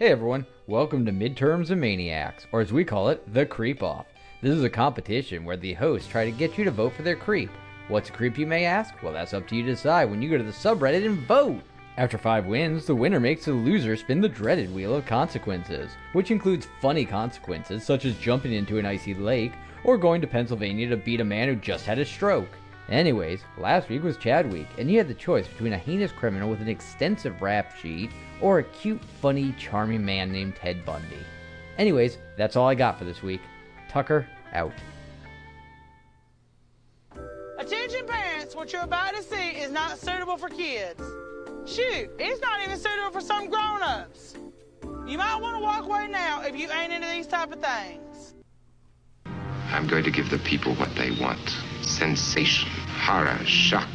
Hey everyone, welcome to Midterms of Maniacs, or as we call it, the Creep Off. This is a competition where the hosts try to get you to vote for their creep. What's a creep, you may ask? Well, that's up to you to decide when you go to the subreddit and vote. After five wins, the winner makes the loser spin the dreaded wheel of consequences, which includes funny consequences such as jumping into an icy lake or going to Pennsylvania to beat a man who just had a stroke. Anyways, last week was Chad Week, and you had the choice between a heinous criminal with an extensive rap sheet or a cute, funny, charming man named Ted Bundy. Anyways, that's all I got for this week. Tucker, out. Attention parents, what you're about to see is not suitable for kids. Shoot, it's not even suitable for some grown-ups. You might want to walk away now if you ain't into these type of things. I'm going to give the people what they want sensation, horror, shock.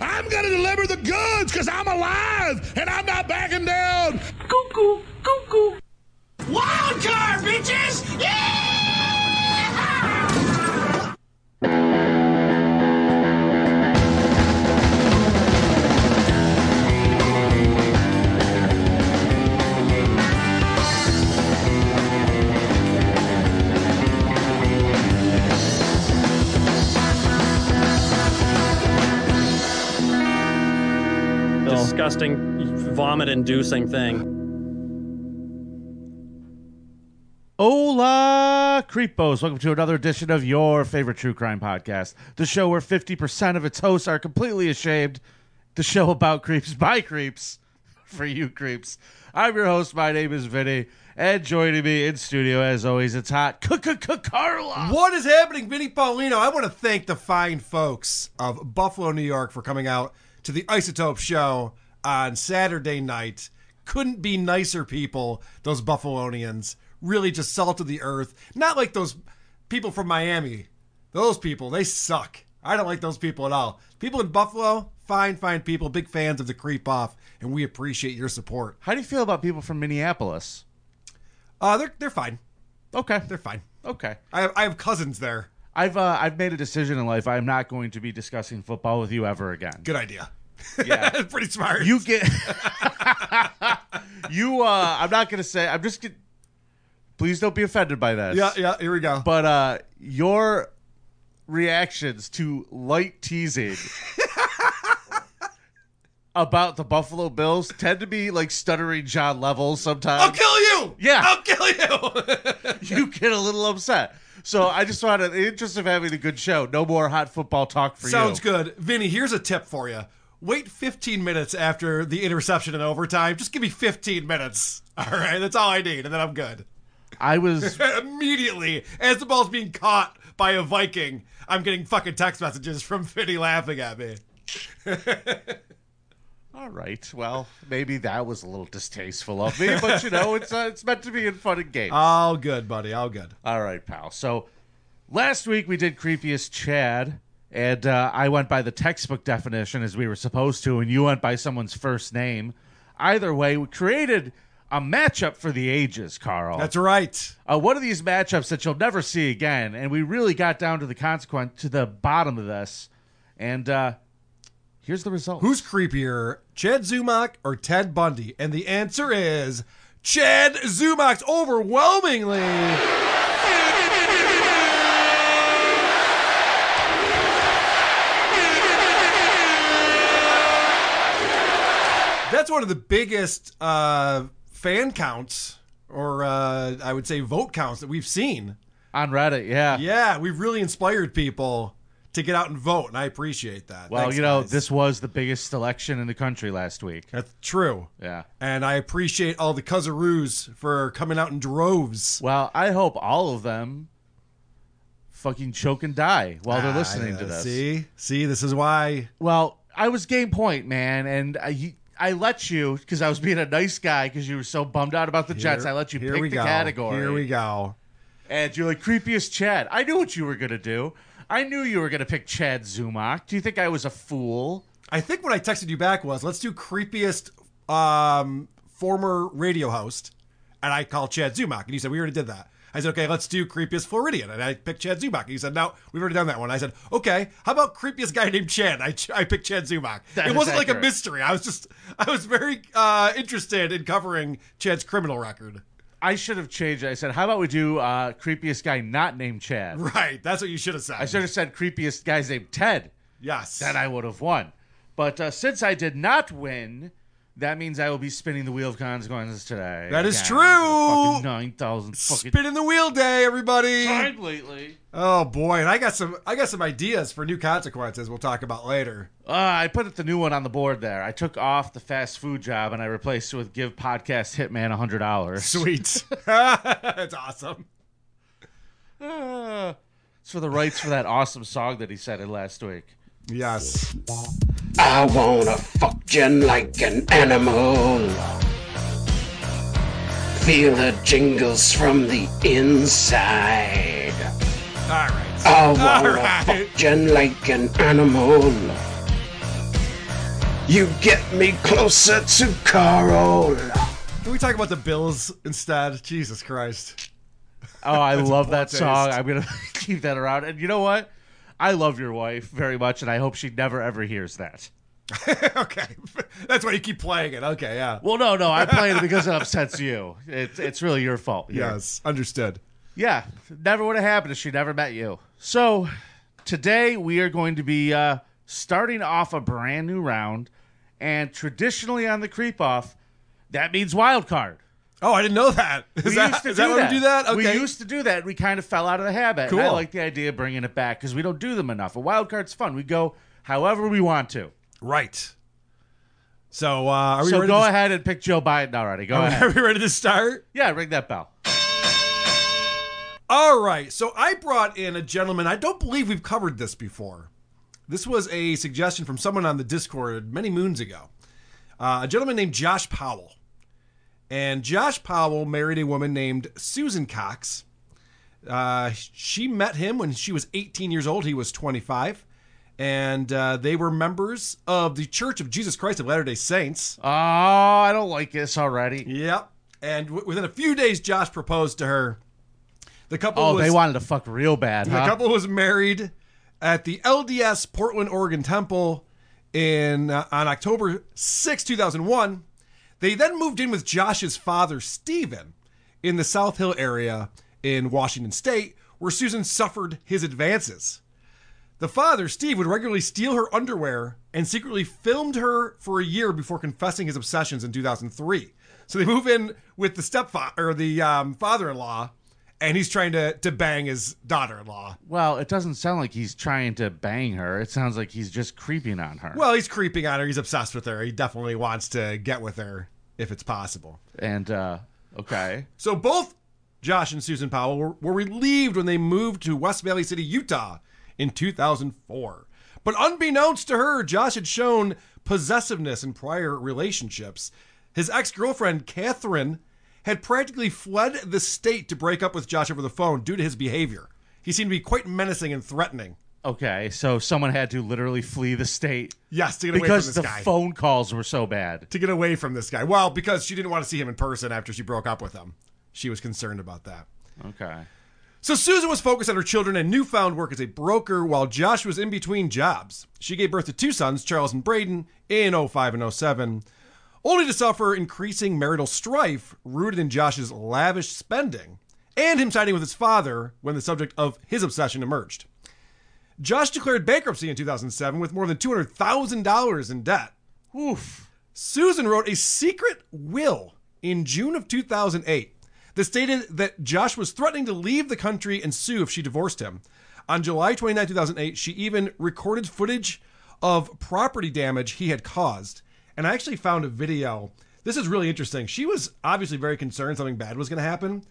I'm gonna deliver the goods because I'm alive and I'm not backing down. Cuckoo, cuckoo. Wild card, bitches! Yeah! Disgusting, vomit-inducing thing. Hola, creepos! Welcome to another edition of your favorite true crime podcast, the show where 50% of its hosts are completely ashamed. The show about creeps by creeps for you creeps. I'm your host. My name is Vinnie, and joining me in studio, as always, it's hot Carla. What is happening, Vinnie Paulino? I want to thank the fine folks of Buffalo, New York for coming out to the Isotope show on Saturday night. Couldn't be nicer people, those Buffalonians. Really just salt of the earth. Not like those people from Miami. Those people, they suck. I don't like those people at all. People in Buffalo, fine, fine people, big fans of the creep off, and we appreciate your support. How do you feel about people from Minneapolis? Uh, they're they're fine. Okay, They're fine. okay. I have, I have cousins there. I've uh, I've made a decision in life. I'm not going to be discussing football with you ever again. Good idea. Yeah. Pretty smart. You get you. uh I'm not gonna say. I'm just. Get, please don't be offended by this. Yeah, yeah, here we go. But uh your reactions to light teasing about the Buffalo Bills tend to be like stuttering John Levels sometimes. I'll kill you. Yeah. I'll kill you. you get a little upset. So I just wanted, in the interest of having a good show, no more hot football talk for Sounds you. Sounds good. Vinnie, here's a tip for you. Wait 15 minutes after the interception in overtime. Just give me 15 minutes. All right, that's all I need, and then I'm good. I was Immediately, as the ball's being caught by a Viking, I'm getting fucking text messages from Vinnie laughing at me. all right. Well, maybe that was a little distasteful of me, but you know, it's uh, it's meant to be in fun and games. All good, buddy. All good. All right, pal. So last week we did creepiest Chad, and uh, I went by the textbook definition as we were supposed to, and you went by someone's first name. Either way, we created a matchup for the ages, Carl. That's right. uh, one of these matchups that you'll never see again, and we really got down to the consequence to the bottom of this, and uh, here's the result. Who's creepier, Chad Zumock or Ted Bundy? And the answer is Chad Zumock overwhelmingly. That's one of the biggest uh, fan counts, or uh, I would say vote counts that we've seen. on Reddit? Yeah. Yeah, we've really inspired people to get out and vote, and I appreciate that. Well, Thanks, you know, guys. this was the biggest election in the country last week. That's true. Yeah. And I appreciate all the Cuzzaroos for coming out in droves. Well, I hope all of them fucking choke and die while they're listening Ah, to this. See, see, this is why. Well, I was game point, man, and I, I let you because I was being a nice guy because you were so bummed out about the Jets. I let you Here pick the go. category. Here we go. And you're like creepiest Chad. I knew what you were gonna do. I knew you were gonna pick Chad Zumock. Do you think I was a fool? I think what I texted you back was, let's do creepiest um, former radio host, and I called Chad Zumock, and you said we already did that. I said, okay, let's do creepiest Floridian. And I picked Chad Zubak. He said, no, we've already done that one. I said, okay, how about creepiest guy named Chad? I, I picked Chad Zubak. That it wasn't like a mystery. I was just, I was very uh, interested in covering Chad's criminal record. I should have changed it. I said, how about we do uh, creepiest guy not named Chad? Right. That's what you should have said. I should have said creepiest guy's named Ted. Yes. Then I would have won. But uh, since I did not win, that means I will be spinning the wheel of consequences today. That is Again, true. Fucking 9,000 fucking Spin the wheel day, everybody. time lately. Oh boy, and I got some I got some ideas for new consequences we'll talk about later. Uh, I put the new one on the board there. I took off the fast food job and I replaced it with give podcast hitman hundred dollars. Sweet. That's awesome. Uh, it's for the rights for that awesome song that he said in last week. Yes. I wanna fuck you like an animal. Feel the jingles from the inside. All right. I wanna right. fuck you like an animal. You get me closer to Carol. Can we talk about the Bills instead? Jesus Christ. Oh, I love that taste. song. I'm gonna keep that around. And you know what? I love your wife very much, and I hope she never ever hears that. okay. That's why you keep playing it. Okay, yeah. Well, no, no, I'm playing it because it upsets you. It's it's really your fault. here. Yes, understood. Yeah, never would have happened if she never met you. So today we are going to be uh, starting off a brand new round, and traditionally on the creep off, that means wild card. Oh, I didn't know that. Is We that, used to do that that. we do that? Okay. We used to do that. We kind of fell out of the habit. And I like the idea of bringing it back because we don't do them enough. A wild card's fun. We go however we want to. right. So, uh, are we So go to, ahead and pick Joe Biden already. Go Are ahead. we ready to start? Yeah, ring that bell. All right. So I brought in a gentleman. I don't believe we've covered this before. This was a suggestion from someone on the Discord many moons ago. Uh, a gentleman named Josh Powell. And Josh Powell married a woman named Susan Cox. Uh, she met him when she was 18 years old. He was 25. And uh, they were members of the Church of Jesus Christ of Latter day Saints. Oh, I don't like this already. Yep. And w- within a few days, Josh proposed to her. The couple Oh, was they wanted to fuck real bad, the huh? couple was married at the LDS Portland, Oregon Temple in uh, on October 6, 2001. They then moved in with Josh's father, Stephen, in the South Hill area in Washington State, where Susan suffered his advances. The father, Steve, would regularly steal her underwear and secretly filmed her for a year before confessing his obsessions in 2003. So they move in with the stepfather or the um, father-in-law, and he's trying to to bang his daughter-in-law. Well, it doesn't sound like he's trying to bang her. It sounds like he's just creeping on her. Well, he's creeping on her. He's obsessed with her. He definitely wants to get with her if it's possible. and uh okay. So both Josh and Susan Powell were, were relieved when they moved to West Valley City, Utah in 2004. But unbeknownst to her, Josh had shown possessiveness in prior relationships. His ex girlfriend, Catherine, had practically fled the state to break up with Josh over the phone due to his behavior. He seemed to be quite menacing and threatening. Okay, so someone had to literally flee the state Yes, to get away because from the this guy. phone calls were so bad. to get away from this guy. Well, because she didn't want to see him in person after she broke up with him. She was concerned about that. Okay. So Susan was focused on her children and newfound work as a broker while Josh was in between jobs. She gave birth to two sons, Charles and Braden, in 05 and 07, only to suffer increasing marital strife rooted in Josh's lavish spending and him siding with his father when the subject of his obsession emerged. Josh declared bankruptcy in 2007 with more than $200,000 in debt. Oof. Susan wrote a secret will in June of 2008 that stated that Josh was threatening to leave the country and sue if she divorced him. On July 29, 2008, she even recorded footage of property damage he had caused. And I actually found a video. This is really interesting. She was obviously very concerned something bad was going to happen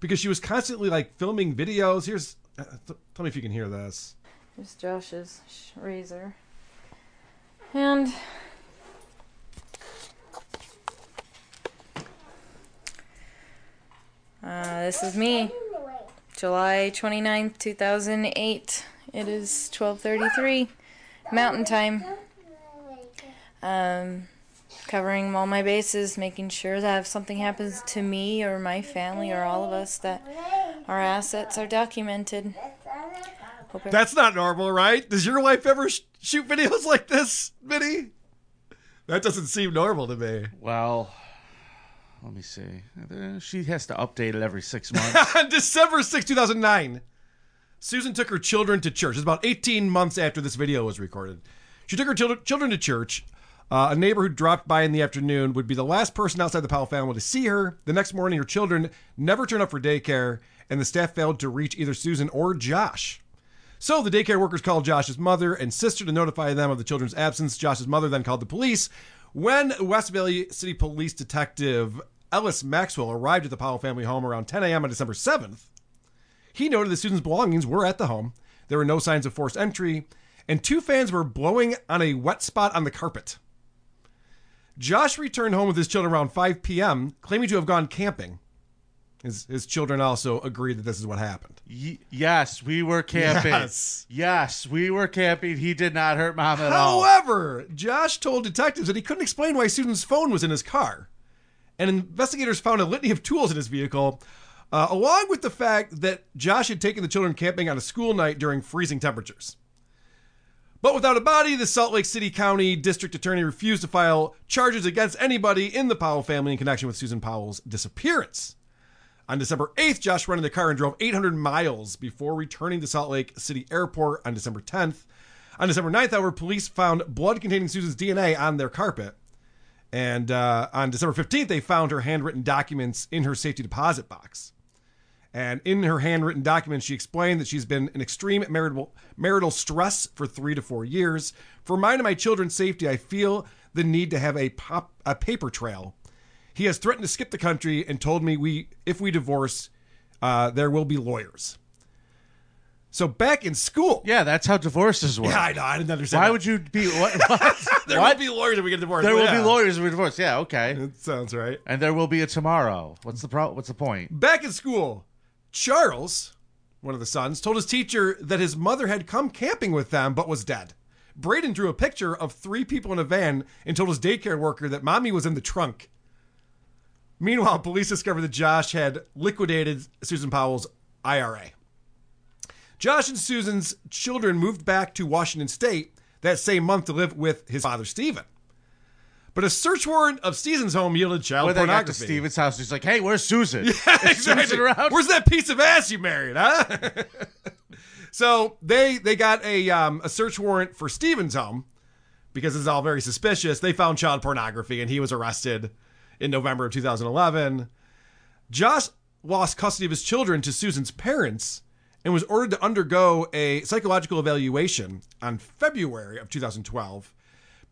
because she was constantly like filming videos. Here's, uh, th- tell me if you can hear this. Here's Josh's sh- razor. And uh, this is me. July 29th, 2008. It is 12:33 Mountain Time. Um covering all my bases, making sure that if something happens to me or my family or all of us that Our assets are documented. Hope That's not normal, right? Does your wife ever sh- shoot videos like this, Minnie? That doesn't seem normal to me. Well, let me see. She has to update it every six months. On December 6, 2009, Susan took her children to church. It's about 18 months after this video was recorded. She took her children, children to church. Uh, a neighbor who dropped by in the afternoon would be the last person outside the Powell family to see her. The next morning, her children never turned up for daycare, and the staff failed to reach either Susan or Josh. So the daycare workers called Josh's mother and sister to notify them of the children's absence. Josh's mother then called the police. When West Valley City Police Detective Ellis Maxwell arrived at the Powell family home around 10 a.m. on December 7th, he noted that Susan's belongings were at the home. There were no signs of forced entry, and two fans were blowing on a wet spot on the carpet. Josh returned home with his children around 5 p.m., claiming to have gone camping. His, his children also agreed that this is what happened. Y- yes, we were camping. Yes. Yes, we were camping. He did not hurt mom at all. However, Josh told detectives that he couldn't explain why Susan's phone was in his car. And investigators found a litany of tools in his vehicle, uh, along with the fact that Josh had taken the children camping on a school night during freezing temperatures. But without a body, the Salt Lake City County District Attorney refused to file charges against anybody in the Powell family in connection with Susan Powell's disappearance. On December 8th, Josh rented a car and drove 800 miles before returning to Salt Lake City Airport on December 10th. On December 9th, however, police found blood containing Susan's DNA on their carpet. And uh, on December 15th, they found her handwritten documents in her safety deposit box. And in her handwritten document, she explained that she's been in extreme marital, marital stress for three to four years. For mine and my children's safety, I feel the need to have a, pop, a paper trail. He has threatened to skip the country and told me we, if we divorce, uh, there will be lawyers. So back in school, Yeah, that's how divorces work. yeah, I know, I didn't understand. Why that. would you be what? what? there what? will be lawyers if we get divorced? there will Yeah. be lawyers if we divorce. Yeah, okay. That sounds right. And there will be a tomorrow. What's the pro- What's the point? Back in school, Charles, one of the sons, told his teacher that his mother had come camping with them but was dead. Braden drew a picture of three people in a van and told his daycare worker that mommy was in the trunk. Meanwhile, police discovered that Josh had liquidated Susan Powell's IRA. Josh and Susan's children moved back to Washington State that same month to live with his father, Stephen. But a search warrant of Stephen's home yielded child When they got to. Steven's house, he's like, "Hey, where's Susan? Is exactly. Susan around?" Where's that piece of ass you married, huh? so they they got a um, a search warrant for Stevens' home because it's all very suspicious. They found child pornography and he was arrested in November of 2011. Josh lost custody of his children to Susan's parents and was ordered to undergo a psychological evaluation on February of 2012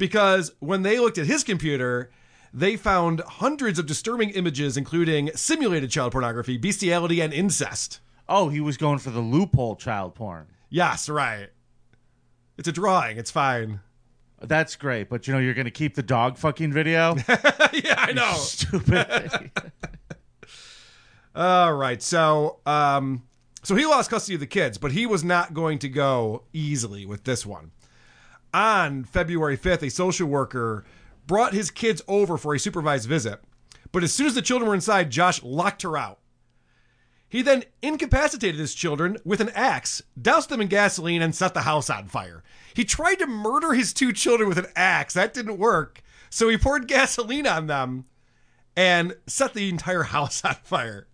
because when they looked at his computer, they found hundreds of disturbing images, including simulated child pornography, bestiality, and incest. Oh, he was going for the loophole child porn. Yes, right. It's a drawing. It's fine. That's great, but you know you're going to keep the dog fucking video. yeah, I know. Stupid. All right. So, um, so he lost custody of the kids, but he was not going to go easily with this one. On February 5th, a social worker brought his kids over for a supervised visit, but as soon as the children were inside, Josh locked her out. He then incapacitated his children with an axe, doused them in gasoline, and set the house on fire. He tried to murder his two children with an axe. That didn't work. So he poured gasoline on them and set the entire house on fire.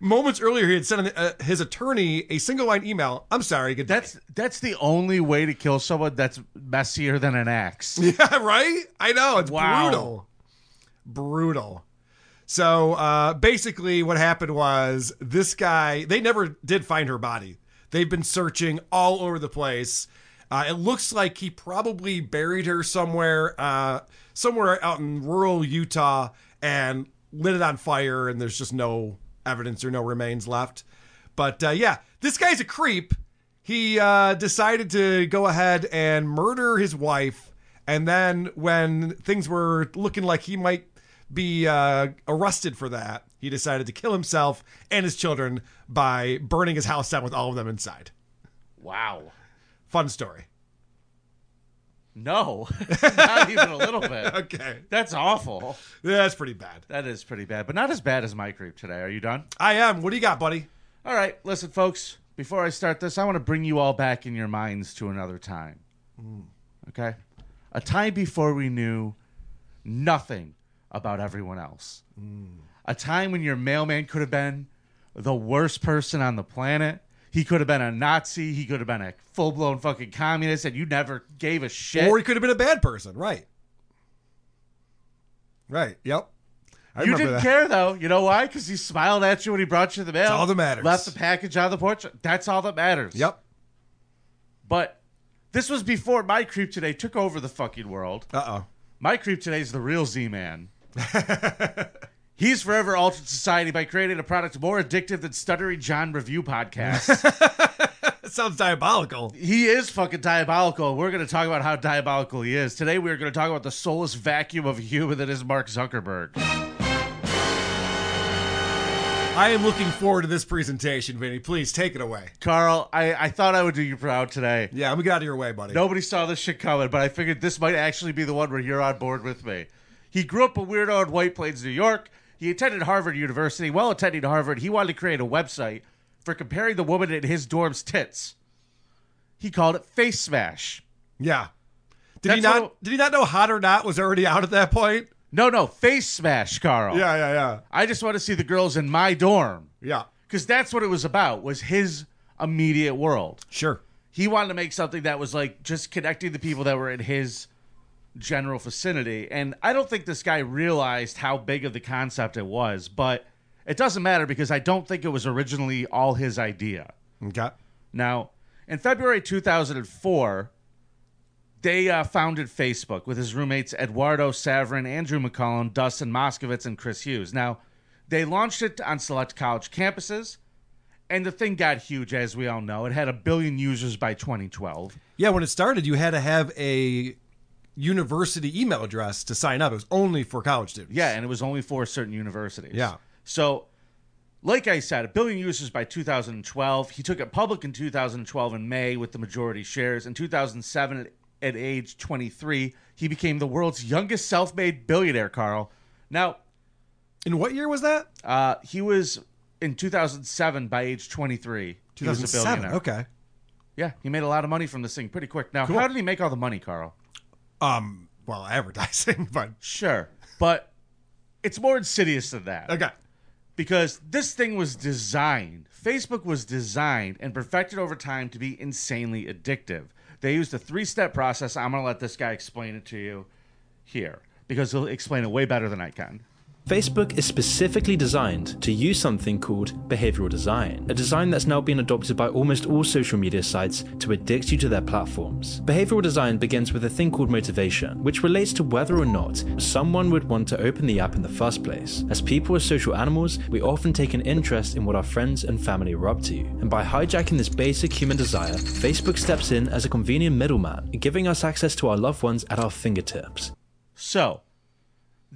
Moments earlier, he had sent uh, his attorney a single line email. I'm sorry, good that's that's the only way to kill someone that's messier than an axe. Yeah, right? I know. It's Wow. brutal. Brutal. So uh, basically, what happened was this guy, they never did find her body. They've been searching all over the place. Uh, it looks like he probably buried her somewhere, uh, somewhere out in rural Utah and lit it on fire, and there's just no evidence or no remains left. But uh, yeah, this guy's a creep. He uh, decided to go ahead and murder his wife. And then when things were looking like he might be uh, arrested for that, he decided to kill himself and his children by burning his house down with all of them inside. Wow. Fun story. No, not even a little bit. Okay. That's awful. Yeah, that's pretty bad. That is pretty bad, but not as bad as my creep today. Are you done? I am. What do you got, buddy? All right, listen, folks. Before I start this, I want to bring you all back in your minds to another time. Hmm. Okay? A time before we knew nothing about everyone else. Hmm. A time when your mailman could have been the worst person on the planet. He could have been a Nazi. He could have been a full blown fucking communist, and you never gave a shit. Or he could have been a bad person, right? Right. Yep. I you didn't that. care though. You know why? Because he smiled at you when he brought you the mail. That's all that matters. Left the package on the porch. That's all that matters. Yep. But this was before my creep today took over the fucking world. Uh oh. My creep today is the real Z Man. He's forever altered society by creating a product more addictive than Stuttering John review podcasts. Sounds diabolical. he is fucking diabolical. We're going to talk about how diabolical he is. Today, we're going to talk about the soulless vacuum of a human that is Mark Zuckerberg. I am looking forward to this presentation, Vinnie. Please take it away. Carl, I, I thought I would do you proud today. Yeah, I'm going to get out of your way, buddy. Nobody saw this shit coming, but I figured this might actually be the one where you're on board with me. He grew up a weirdo in White Plains, New York. He attended Harvard University. While attending Harvard, he wanted to create a website for comparing the woman in his dorm's tits. He called it FaceMash. Yeah. Did he not? what- Did he not know Hot or Not was already out at that point? No, no, FaceMash, Carl. Yeah, yeah, yeah, I just want to see the girls in my dorm yeah. because that's what it was about. Was his immediate world. Sure. he wanted to make something that was like just connecting the people that were in his general vicinity. And I don't think this guy realized how big of the concept it was, but it doesn't matter because I don't think it was originally all his idea. Okay. Now, in February 2004, they uh, founded Facebook with his roommates Eduardo Saverin, Andrew McCollum, Dustin Moskovitz, and Chris Hughes. Now, they launched it on select college campuses, and the thing got huge, as we all know. It had a billion users by 2012. Yeah, when it started, you had to have a university email address to sign up. It was only for college students. Yeah, and it was only for certain universities. Yeah. So, like I said, a billion users by 2012. He took it public in 2012 in May with the majority shares. In 2007, at, age 23, he became the world's youngest self-made billionaire. Carl. Now, In what year was that? uh, he was in 2007 by age 23. He was a 2007. billionaire. Okay. Yeah, he made a lot of money from this thing pretty quick. Now, Cool. how did he make all the money, Carl? Um. Well, advertising, but Sure, but it's more insidious than that. okay. because this thing was designed facebook was designed and perfected over time to be insanely addictive they used a three-step process i'm going to let this guy explain it to you here because he'll explain it way better than i can Facebook is specifically designed to use something called behavioral design, a design that's now been adopted by almost all social media sites to addict you to their platforms. Behavioral design begins with a thing called motivation, which relates to whether or not someone would want to open the app in the first place. As people are social animals, we often take an interest in what our friends and family are up to, and by hijacking this basic human desire, Facebook steps in as a convenient middleman, giving us access to our loved ones at our fingertips. so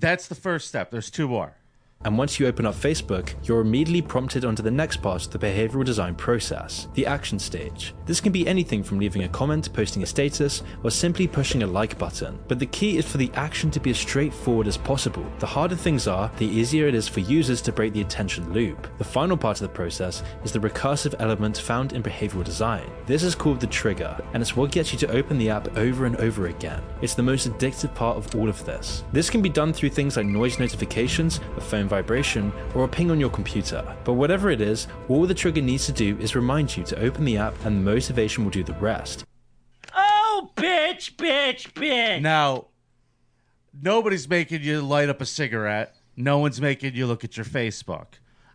that's the first step. There's two more And once you open up Facebook, you're immediately prompted onto the next part of the behavioral design process, the action stage. This can be anything from leaving a comment, posting a status, or simply pushing a like button. But the key is for the action to be as straightforward as possible. The harder things are, the easier it is for users to break the attention loop. The final part of the process is the recursive element found in behavioral design. This is called the trigger, and it's what gets you to open the app over and over again. It's the most addictive part of all of this. This can be done through things like noise notifications, a phone vibration, or a ping on your computer. But whatever it is, all the trigger needs to do is remind you to open the app, and the motivation will do the rest. Oh, bitch, bitch, bitch. now nobody's making you light up a cigarette no one's making you look at your facebook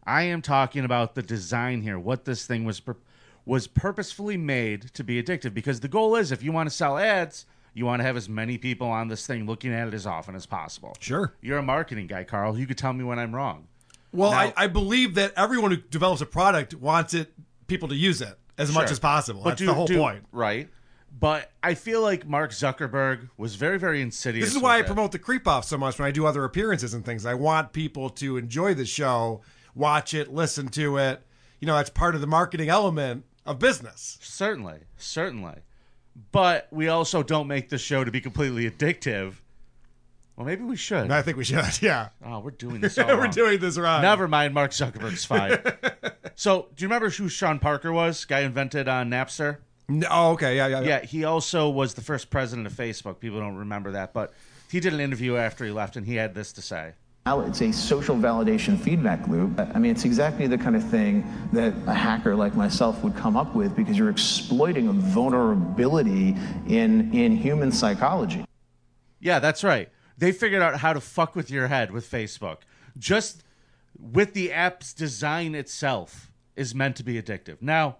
i am talking about the design here what this thing was pur- was purposefully made to be addictive because the goal is if you want to sell ads you want to have as many people on this thing looking at it as often as possible Sure. you're a marketing guy carl you could tell me when i'm wrong Well, Now- I, I believe that everyone who develops a product wants it people to use it as much as possible. But That's do- the whole do- point. right but i feel like mark zuckerberg was very very insidious This is why I it. promote the creep off so much when I do other appearances and things. I want people to enjoy the show, watch it, listen to it. You know, that's part of the marketing element of business. Certainly, certainly. But we also don't make the show to be completely addictive. Well, maybe we should. I think we should. Yeah. Oh, we're doing this all We're wrong. doing this wrong. Never mind, Mark Zuckerberg's fine. So, do you remember who Sean Parker was? Guy invented uh, Napster. No, oh, okay, yeah, yeah, yeah. Yeah, he also was the first president of Facebook. People don't remember that, but he did an interview after he left, and he had this to say. Now It's a social validation feedback loop. I mean, it's exactly the kind of thing that a hacker like myself would come up with because you're exploiting a vulnerability in, in human psychology. Yeah, that's right. They figured out how to fuck with your head with Facebook. Just with the app's design itself is meant to be addictive. Now,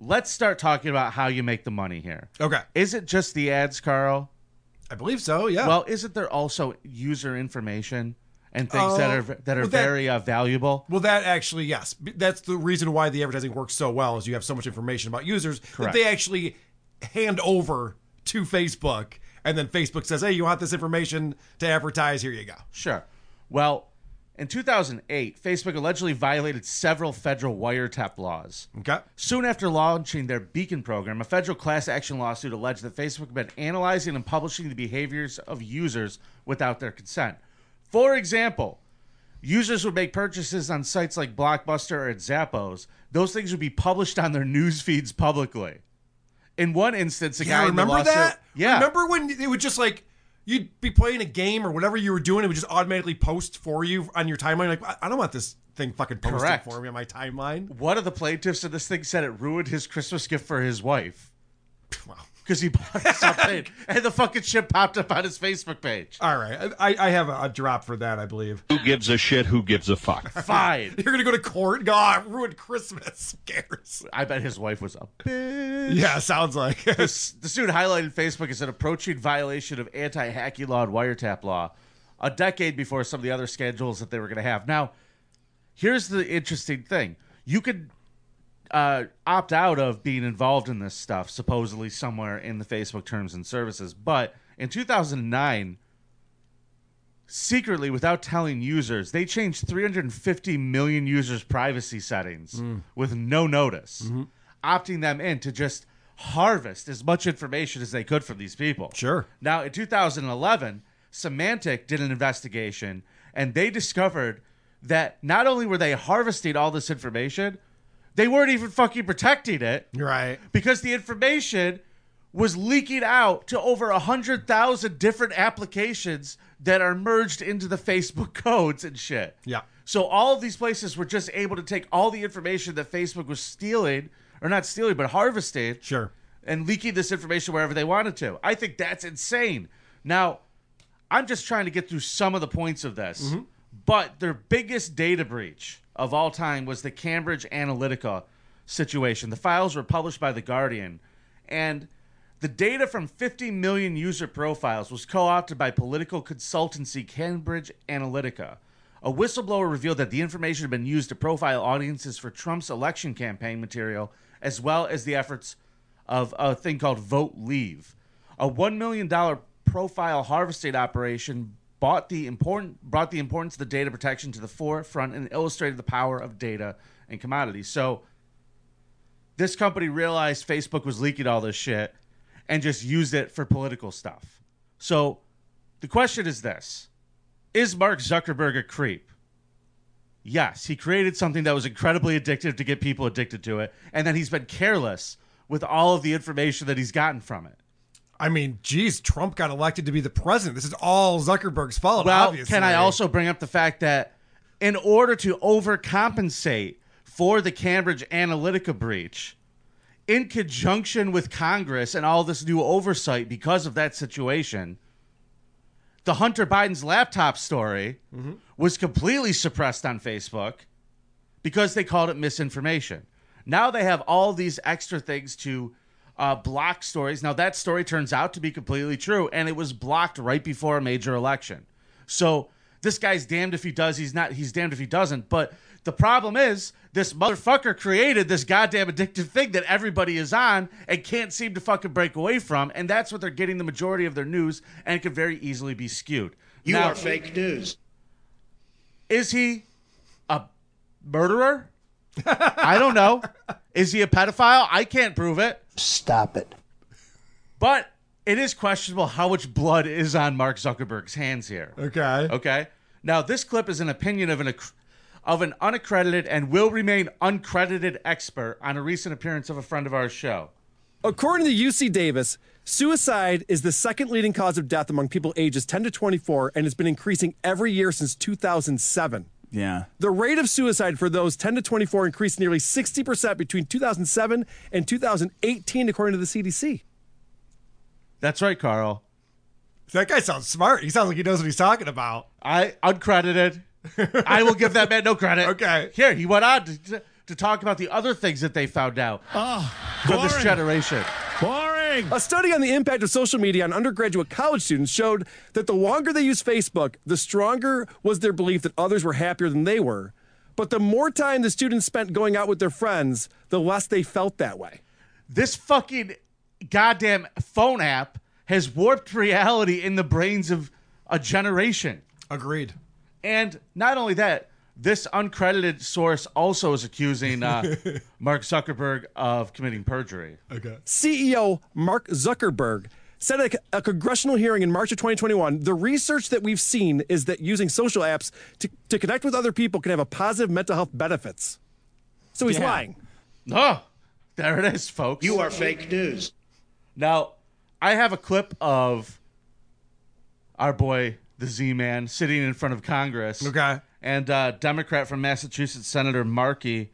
let's start talking about how you make the money here. Okay. Is it just the ads, Carl? I believe so. Yeah. Well, isn't there also user information and things that Uh, are that are well, that- very uh, valuable? Well, that actually, yes, that's the reason why the advertising works so well. Is you have so much information about users Correct. that they actually hand over to Facebook, and then Facebook says, "Hey, you want this information to advertise? Here you go." Sure. Well, in 2008, Facebook allegedly violated several federal wiretap laws. Okay. Soon after launching their Beacon program, a federal class action lawsuit alleged that Facebook had been analyzing and publishing the behaviors of users without their consent. For example, users would make purchases on sites like Blockbuster or at Zappos. Those things would be published on their news feeds publicly. In one instance, a Yeah, guy in the remember lawsuit- that? Yeah. Remember when it would just like you'd be playing a game or whatever you were doing, it would just automatically post for you on your timeline. Like, I- don't want this thing fucking posted Correct. for me on my timeline. One of the plaintiffs in this thing said it ruined his Christmas gift for his wife. Because he bought something and the fucking shit popped up on his Facebook page. All right, I, I have a, a drop for that, I believe. Who gives a shit? Who gives a fuck? Fine. You're gonna go to court? God, go, "Ah, ruined Christmas. Who cares? I bet his wife was a bitch. Yeah, sounds like. the, s- the suit highlighted Facebook as an approaching violation of anti-hacking law and wiretap law, a decade before some of the other schedules that they were going to have. Now, here's the interesting thing: you could uh, opt out of being involved in this stuff, supposedly somewhere in the Facebook terms and services. But in 2009, secretly, without telling users, they changed 350 million users' privacy settings Mm. with no notice, Mm-hmm. opting them in to just harvest as much information as they could from these people. Sure. Now, in 2011, Symantec did an investigation and they discovered that not only were they harvesting all this information, they weren't even fucking protecting it. Right. Because the information was leaking out to over 100,000 different applications that are merged into the Facebook codes and shit. Yeah. So all of these places were just able to take all the information that Facebook was stealing, or not stealing, but harvesting. Sure. And leaking this information wherever they wanted to. I think that's insane. Now, I'm just trying to get through some of the points of this. Mm-hmm. But their biggest data breach of all time was the Cambridge Analytica situation. The files were published by The Guardian, and the data from 50 million user profiles was co opted by political consultancy Cambridge Analytica. A whistleblower revealed that the information had been used to profile audiences for Trump's election campaign material, as well as the efforts of a thing called Vote Leave. A $1 million profile harvesting operation bought the important, brought the importance of the data protection to the forefront and illustrated the power of data and commodities. So, this company realized Facebook was leaking all this shit and just used it for political stuff. So, the question is this Is Mark Zuckerberg a creep? Yes, he created something that was incredibly addictive to get people addicted to it, and then he's been careless with all of the information that he's gotten from it. I mean, geez, Trump got elected to be the president. This is all Zuckerberg's fault. Well, obviously. can I also bring up the fact that in order to overcompensate for the Cambridge Analytica breach, in conjunction with Congress and all this new oversight because of that situation, the Hunter Biden's laptop story mm-hmm. was completely suppressed on Facebook because they called it misinformation. Now they have all these extra things to uh, block stories. Now that story turns out to be completely true, and it was blocked right before a major election. So this guy's damned if he does, he's not. He's damned if he doesn't. But the problem is, this motherfucker created this goddamn addictive thing that everybody is on and can't seem to fucking break away from, and that's what they're getting the majority of their news, and it could very easily be skewed. You Now- are fake news. is he a murderer? I don't know. Is he a pedophile? I can't prove it. Stop it. But it is questionable how much blood is on Mark Zuckerberg's hands here. Okay. Okay. Now, this clip is an opinion of an of an unaccredited and will remain uncredited expert on a recent appearance of a friend of ours show. According to UC Davis, suicide is the second leading cause of death among people ages 10 to 24 and has been increasing every year since 2007. Yeah. The rate of suicide for those 10 to 24 increased nearly 60% between 2007 and 2018, according to the CDC. That's right, Carl. That guy sounds smart. He sounds like he knows what he's talking about. I uncredited. I will give that man no credit. Okay. Here, he went on to, to talk about the other things that they found out Oh, for this generation. Boring. A study on the impact of social media on undergraduate college students showed that the longer they used Facebook, the stronger was their belief that others were happier than they were. But the more time the students spent going out with their friends, the less they felt that way. This fucking goddamn phone app has warped reality in the brains of a generation. Agreed. And not only that, this uncredited source also is accusing uh, Mark Zuckerberg of committing perjury. Okay. CEO Mark Zuckerberg said at a congressional hearing in March of 2021 the research that we've seen is that using social apps to, to connect with other people can have a positive mental health benefits. So he's Yeah. lying. Oh, there it is, folks. You are fake news. Now, I have a clip of our boy, the Z Man, sitting in front of Congress. Okay. And uh, Democrat from Massachusetts, Senator Markey,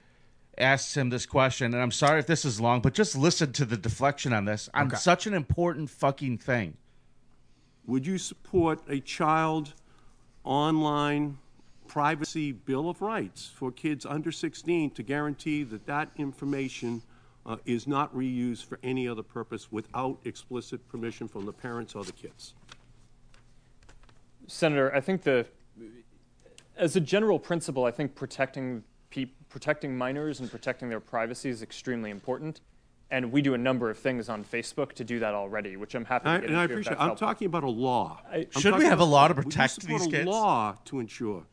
asks him this question. And I'm sorry if this is long, but just listen to the deflection on this on Okay. such an important fucking thing. Would you support a child online privacy bill of rights for kids under 16 to guarantee that that information uh, is not reused for any other purpose without explicit permission from the parents or the kids? Senator, I think the, as a general principle, I think protecting pe- protecting minors and protecting their privacy is extremely important. And we do a number of things on Facebook to do that already, which I'm happy to I, and I appreciate. I'm helpful. talking about a law. I- Should we have a about- law to would you protect support these a kids? law to ensure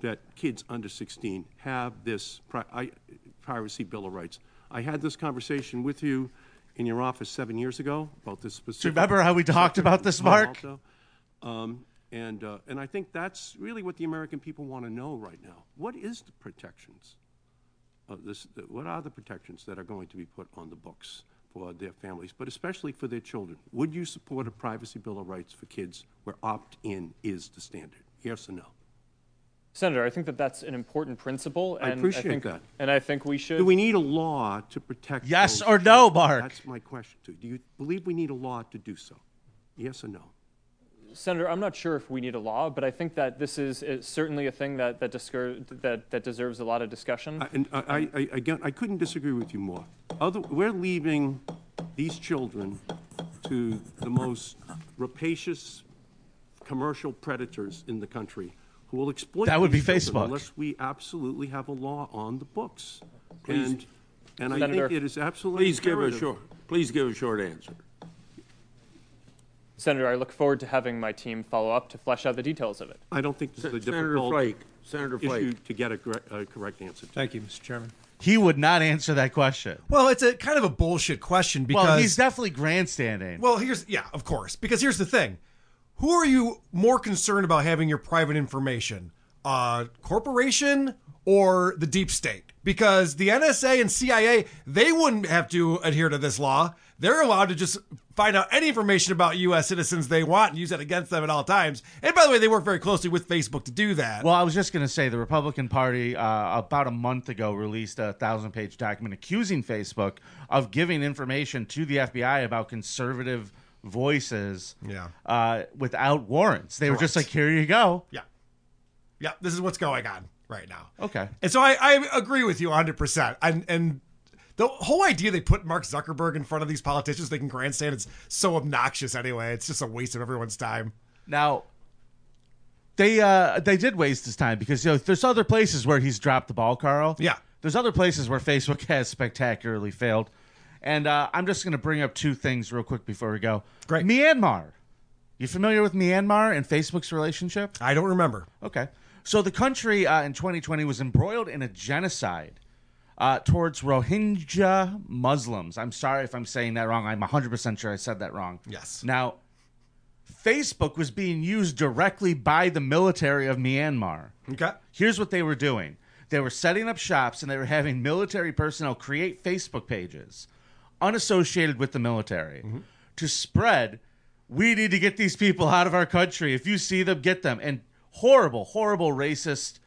that kids under 16 have this pri- I, privacy bill of rights. I had this conversation with you in your office seven years ago about this specific. remember how we talked about this, Mark? Malta. Um, and uh, and I think that's really what the American people want to know right now. What is the protections? Of this, what are the protections that are going to be put on the books for their families, but especially for their children? Would you support a privacy bill of rights for kids where opt-in is the standard? Yes or no? Senator, I think that that's an important principle. I And appreciate think, that. And I think we should. Do we need a law to protect? Yes or no, children? Mark? That's my question to you. Do you believe we need a law to do so? Yes or no? Senator, I'm not sure if we need a law, but I think that this is uh, certainly a thing that that, discur- that that deserves a lot of discussion. I- And I, I, I- again, I couldn't disagree with you more. Other, we're leaving these children to the most rapacious commercial predators in the country who will exploit That would these be children Facebook. unless we absolutely have a law on the books. Please- and and I think it is absolutely Please give a short, please give a short answer. Senator, I look forward to having my team follow up to flesh out the details of it. I don't think this is a Senator difficult Flake, Senator issue Flake. to get a correct, a correct answer. Thank you, Mr. Chairman. He would not answer that question. Well, it's a kind of a bullshit question because well, he's definitely grandstanding. Well, here's yeah, of course. Because here's the thing: who are you more concerned about having your private information? A corporation or the deep state? Because the NSA and CIA they wouldn't have to adhere to this law. They're allowed to just find out any information about U.S. citizens they want and use that against them at all times. And by the way, they work very closely with Facebook to do that. Well, I was just going to say the Republican Party uh, about a month ago released a thousand page document accusing Facebook of giving information to the FBI about conservative voices Yeah. uh, without warrants. They were just like, here you go. Yeah. Yeah, this is what's going on right now. Okay. And so I, I agree with you 100%. And, and the whole idea they put Mark Zuckerberg in front of these politicians, they can grandstand, it's so obnoxious anyway. It's just a waste of everyone's time. Now, they uh, they did waste his time because you know there's other places where he's dropped the ball, Carl. Yeah. There's other places where Facebook has spectacularly failed, and uh, I'm just going to bring up two things real quick before we go. Great. Myanmar. You familiar with Myanmar and Facebook's relationship? I don't remember. Okay. So the country uh, in 2020 was embroiled in a genocide uh, towards Rohingya Muslims. I'm sorry if I'm saying that wrong. I'm 100% sure I said that wrong. Yes. Now, Facebook was being used directly by the military of Myanmar. Okay. Here's what they were doing They were setting up shops and they were having military personnel create Facebook pages unassociated with the military Mm-hmm. to spread we need to get these people out of our country. If you see them, get them. And horrible, horrible racist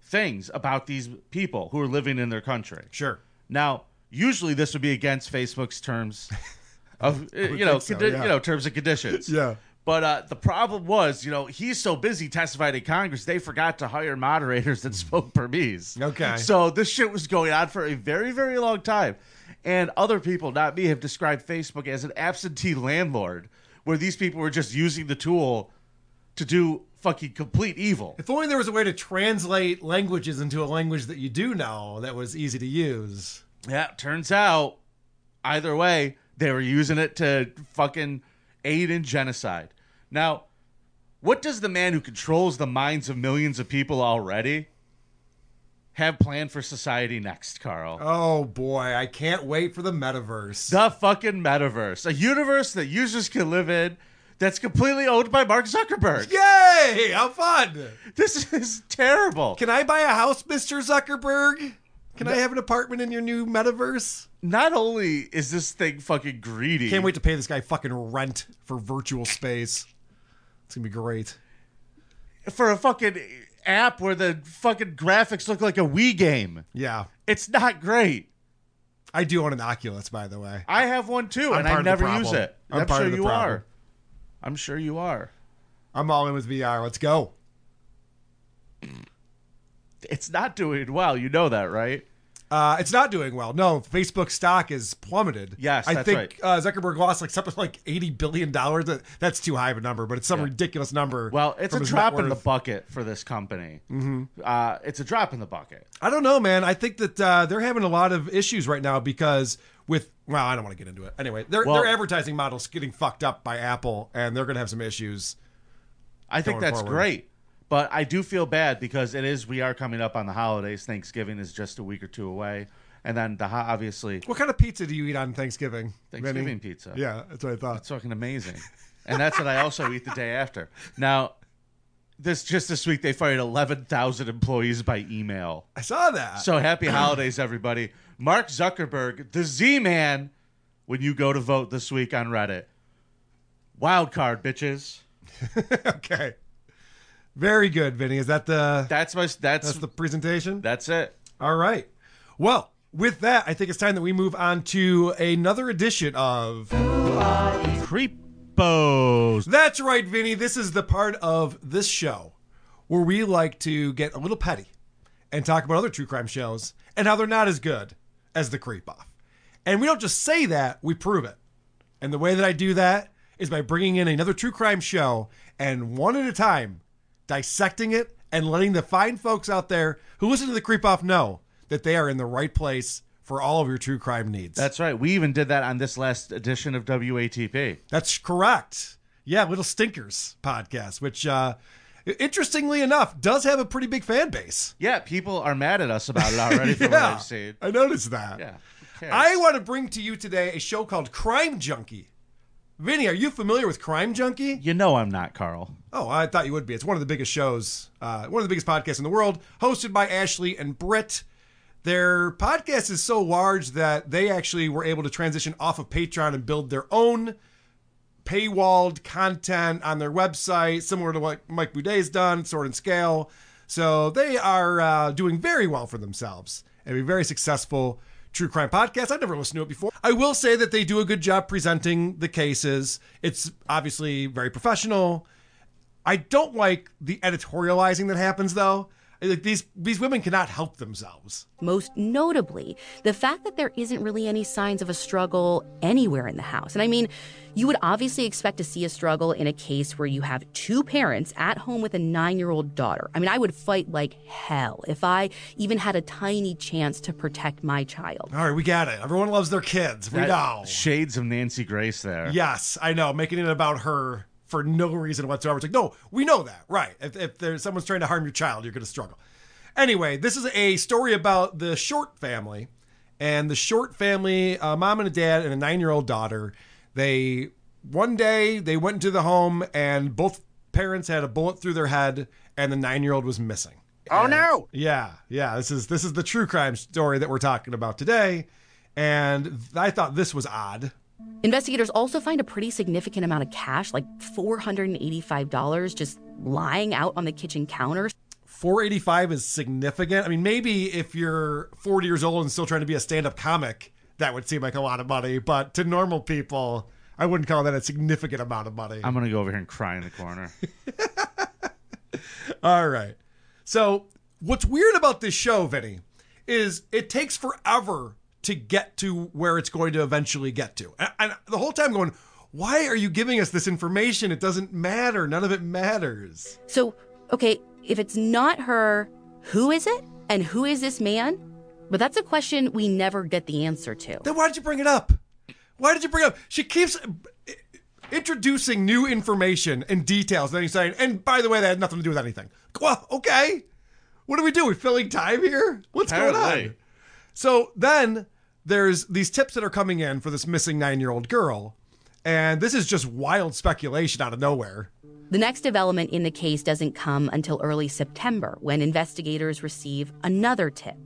things about these people who are living in their country. Sure. Now, usually this would be against Facebook's terms of you know, so, condi- yeah. you know, terms and conditions. Yeah. But uh, the problem was, you know, he's so busy testifying in Congress, they forgot to hire moderators that spoke Burmese. Okay. So this shit was going on for a very, very long time. And other people, not me, have described Facebook as an absentee landlord, where these people were just using the tool to do fucking complete evil. If only there was a way to translate languages into a language that you do know that was easy to use. Yeah, turns out, either way, they were using it to fucking aid in genocide. Now, what does the man who controls the minds of millions of people already have planned for society next, Carl? Oh boy, I can't wait for the metaverse. The fucking metaverse. A universe that users can live in that's completely owned by Mark Zuckerberg. Yay! How fun! This is terrible. Can I buy a house, Mr. Zuckerberg? Can I have an apartment in your new metaverse? Not only is this thing fucking greedy. Can't wait to pay this guy fucking rent for virtual space. It's gonna be great. for a fucking app where the fucking graphics look like a Wii game. Yeah. It's not great. I do own an Oculus, by the way. I have one too, I'm and part I of the never use it. I'm I'm, part sure of the you problem. are. I'm sure you are. I'm all in with VR. Let's go. It's not doing well. You know that, right? Uh, it's not doing well. No, Facebook stock is plummeted. Yes, I that's think right. uh, Zuckerberg lost like something like eighty billion dollars. That's too high of a number, but it's some ridiculous number. Well, it's a drop in the bucket for this company. Mhm. Uh, it's a drop in the bucket. I don't know, man. I think that uh, they're having a lot of issues right now because with well, I don't want to get into it. Anyway, their Well- their advertising model's getting fucked up by Apple, and they're going to have some issues. I think that's forward. great. But I do feel bad because it is we are coming up on the holidays. Thanksgiving is just a week or two away, and then the obviously What kind of pizza do you eat on Thanksgiving? Thanksgiving Vinnie? pizza. Yeah, that's what I thought. It's fucking amazing. And that's what I also eat the day after. Now, this just this week they fired 11,000 employees by email. I saw that. So happy holidays, everybody. Mark Zuckerberg, the Z Man, when you go to vote this week on Reddit. Wild card, bitches. okay. Very good, Vinnie. Is that the That's my that's that's the presentation? that's it. All right. Well, with that, I think it's time that we move on to another edition of Creepos. That's right, Vinnie. This is the part of this show where we like to get a little petty and talk about other true crime shows and how they're not as good as the Creep Off. And we don't just say that, we prove it. And the way that I do that is by bringing in another true crime show and one at a time dissecting it and letting the fine folks out there who listen to the Creep Off know that they are in the right place for all of your true crime needs. That's right. We even did that on this last edition of WATP. That's correct. Yeah, Little Stinkers podcast, which uh interestingly enough does have a pretty big fan base. Yeah, people are mad at us about it already from what Yeah, I've seen. I noticed that. Yeah. I want to bring to you today a show called Crime Junkie. Vinnie, are you familiar with Crime Junkie? You know I'm not, Carl. Oh, I thought you would be. It's one of the biggest shows, uh, one of the biggest podcasts in the world, hosted by Ashley and Britt. Their podcast is so large that they actually were able to transition off of Patreon and build their own paywalled content on their website, similar to what Mike Boudet's done, Sword and Scale. So they are uh, doing very well for themselves and a very successful true crime podcast. I've never listened to it before. I will say that they do a good job presenting the cases. It's obviously very professional. I don't like the editorializing that happens though. Like these these women cannot help themselves. Most notably, the fact that there isn't really any signs of a struggle anywhere in the house. And I mean, you would obviously expect to see a struggle in a case where you have two parents at home with a nine year old daughter. I mean, I would fight like hell if I even had a tiny chance to protect my child. All right, we got it. Everyone loves their kids. We That- know. Shades of Nancy Grace there. Yes, I know. Making it about her for no reason whatsoever. It's like, no, we know that, right? If, if there's someone's trying to harm your child, you're going to struggle. Anyway, this is a story about the Short family, and the Short family, a mom and a dad and a nine-year-old daughter. They one day they went into the home, and both parents had a bullet through their head, and the nine-year-old was missing. Oh no! Yeah, yeah. This is this is the true crime story that we're talking about today, and I thought this was odd. Investigators also find a pretty significant amount of cash, like $485, just lying out on the kitchen counter. 485 is significant. I mean, maybe if you're 40 years old and still trying to be a stand-up comic, that would seem like a lot of money. But to normal people, I wouldn't call that a significant amount of money. I'm gonna go over here and cry in the corner. All right. So, what's weird about this show, Vinnie, is it takes forever to get to where it's going to eventually get to. And, and the whole time going, why are you giving us this information? It doesn't matter. None of it matters. So, okay, if it's not her, who is it? And who is this man? But that's a question we never get the answer to. Then why did you bring it up? Why did you bring it up? She keeps eh, introducing new information and details. And then he's saying, and by the way, that had nothing to do with anything. Well, okay. What do we do? We're filling time here? What's going on? So then there's these tips that are coming in for this missing nine year old girl. And this is just wild speculation out of nowhere. The next development in the case doesn't come until early September when investigators receive another tip.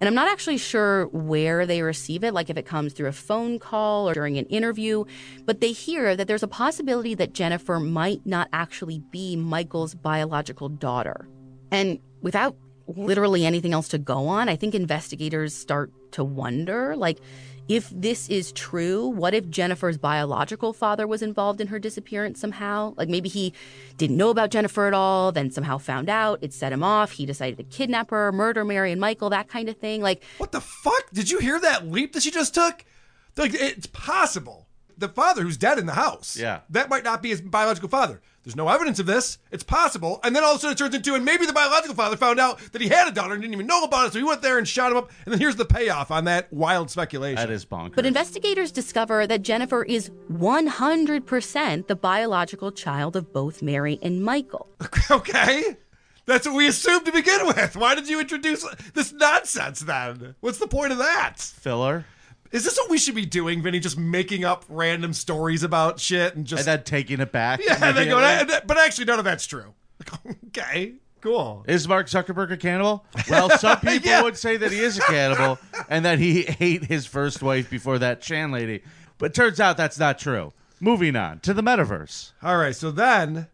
And I'm not actually sure where they receive it, like if it comes through a phone call or during an interview, but they hear that there's a possibility that Jennifer might not actually be Michael's biological daughter. And without literally anything else to go on, I think investigators start to wonder like, if this is true, what if Jennifer's biological father was involved in her disappearance somehow? Like maybe he didn't know about Jennifer at all, then somehow found out, it set him off, he decided to kidnap her, murder Mary and Michael, that kind of thing. Like, What the fuck? Did you hear that leap that she just took? Like, it's possible. The father who's dead in the house. Yeah. That might not be his biological father. There's no evidence of this. It's possible. And then all of a sudden it turns into, and maybe the biological father found out that he had a daughter and didn't even know about it. So he went there and shot him up. And then here's the payoff on that wild speculation. That is bonkers. but investigators discover that Jennifer is 100% the biological child of both Mary and Michael. okay. That's what we assumed to begin with. Why did you introduce this nonsense then? What's the point of that? Filler. Is this what we should be doing, Vinnie? Just making up random stories about shit and just and then taking it back. Yeah, and they go, immediately. "Eh, but actually, none of that's true. okay, cool. Is Mark Zuckerberg a cannibal? Well, some people Yeah. would say that he is a cannibal and that he ate his first wife before that Chan lady. But turns out that's not true. Moving on to the metaverse. All right, so then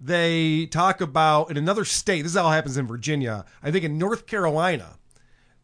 they talk about in another state. This all happens in Virginia. I think in North Carolina.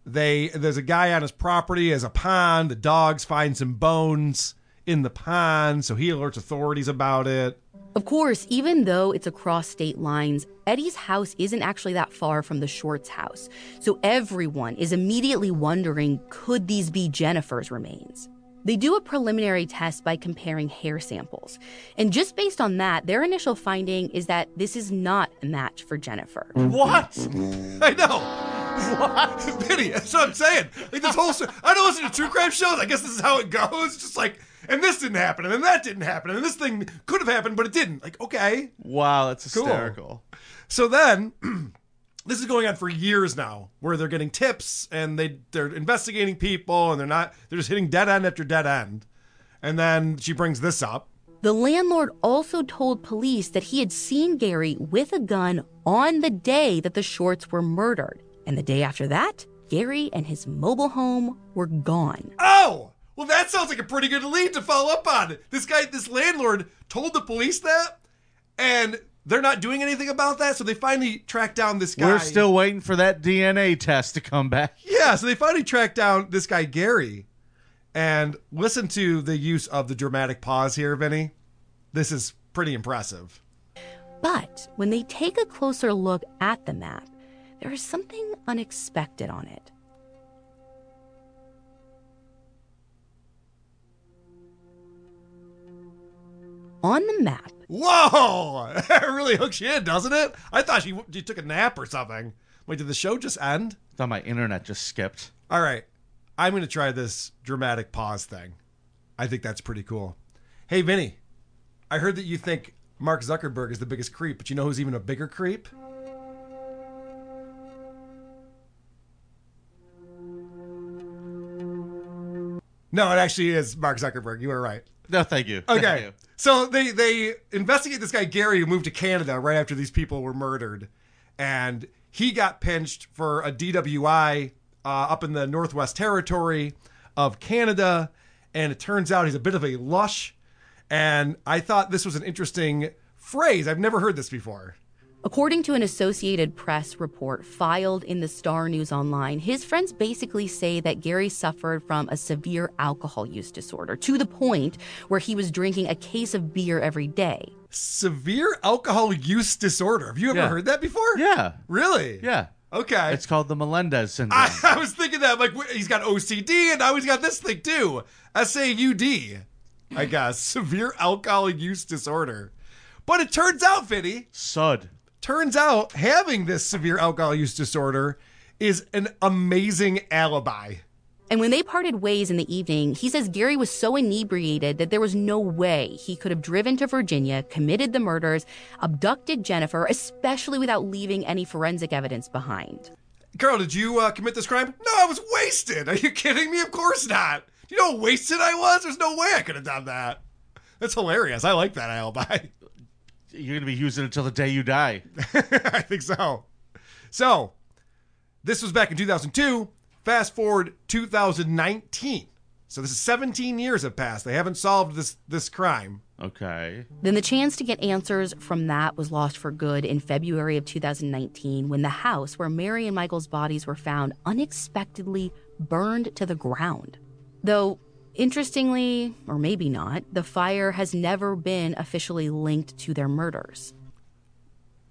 They there's a guy on his property has a pond. The dogs find some bones in the pond, so he alerts authorities about it. Of course, even though it's across state lines, Eddie's house isn't actually that far from the Shorts house. So everyone is immediately wondering could these be Jennifer's remains? They do a preliminary test by comparing hair samples. And just based on that, their initial finding is that this is not a match for Jennifer. What? I know. What? Vinnie, that's what I'm saying. Like this whole sto- I don't listen to true crime shows. I guess this is how it goes. Just like, and this didn't happen, and then that didn't happen, and this thing could have happened, but it didn't. Like, okay. Wow, that's hysterical. Cool. hysterical. So then, this is going on for years now, where they're getting tips and they they're investigating people, and they're not they're just hitting dead end after dead end. And then she brings this up. The landlord also told police that he had seen Gary with a gun on the day that the Shorts were murdered. And the day after that, Gary and his mobile home were gone. Oh, well, that sounds like a pretty good lead to follow up on. This guy, this landlord, told the police that, and they're not doing anything about that. So they finally track down this guy. We're still waiting for that DNA test to come back. Yeah, so they finally track down this guy Gary, and listen to the use of the dramatic pause here, Vinnie. This is pretty impressive. But when they take a closer look at the map, there is something unexpected on it. On the map, Whoa! That really hooks you in, doesn't it? I thought she, she took a nap or something. Wait, did the show just end? thought my internet just skipped. All right, I'm going to try this dramatic pause thing. I think that's pretty cool. Hey, Vinnie, I heard that you think Mark Zuckerberg is the biggest creep, but you know who's even a bigger creep? No, it actually is Mark Zuckerberg. You were right. No, thank you. Thank Okay. you. So they they investigate this guy Gary who moved to Canada right after these people were murdered, and he got pinched for a DWI uh, up in the Northwest Territory of Canada, and it turns out he's a bit of a lush. And I thought this was an interesting phrase. I've never heard this before. According to an Associated Press report filed in the Star News Online, his friends basically say that Gary suffered from a severe alcohol use disorder to the point where he was drinking a case of beer every day. Severe alcohol use disorder. Have you ever Yeah. heard that before? Yeah. Really? Yeah. Okay. It's called the Melendez syndrome. I, I was thinking that like he's got OCD and now he's got this thing too. S A U D. I guess severe alcohol use disorder. But it turns out, Vinnie, Sud. Turns out having this severe alcohol use disorder is an amazing alibi. And when they parted ways in the evening, he says Gary was so inebriated that there was no way he could have driven to Virginia, committed the murders, abducted Jennifer, especially without leaving any forensic evidence behind. Carl, did you uh, commit this crime? No, I was wasted. Are you kidding me? Of course not. Do you know how wasted I was? There's no way I could have done that. That's hilarious. I like that alibi. You're gonna be using it until the day you die. I think so. So, this was back in 2002. Fast forward 2019. So this is 17 years have passed. They haven't solved this this crime. Okay. Then the chance to get answers from that was lost for good in February of 2019 when the house where Mary and Michael's bodies were found unexpectedly burned to the ground. Though, interestingly, or maybe not, the fire has never been officially linked to their murders.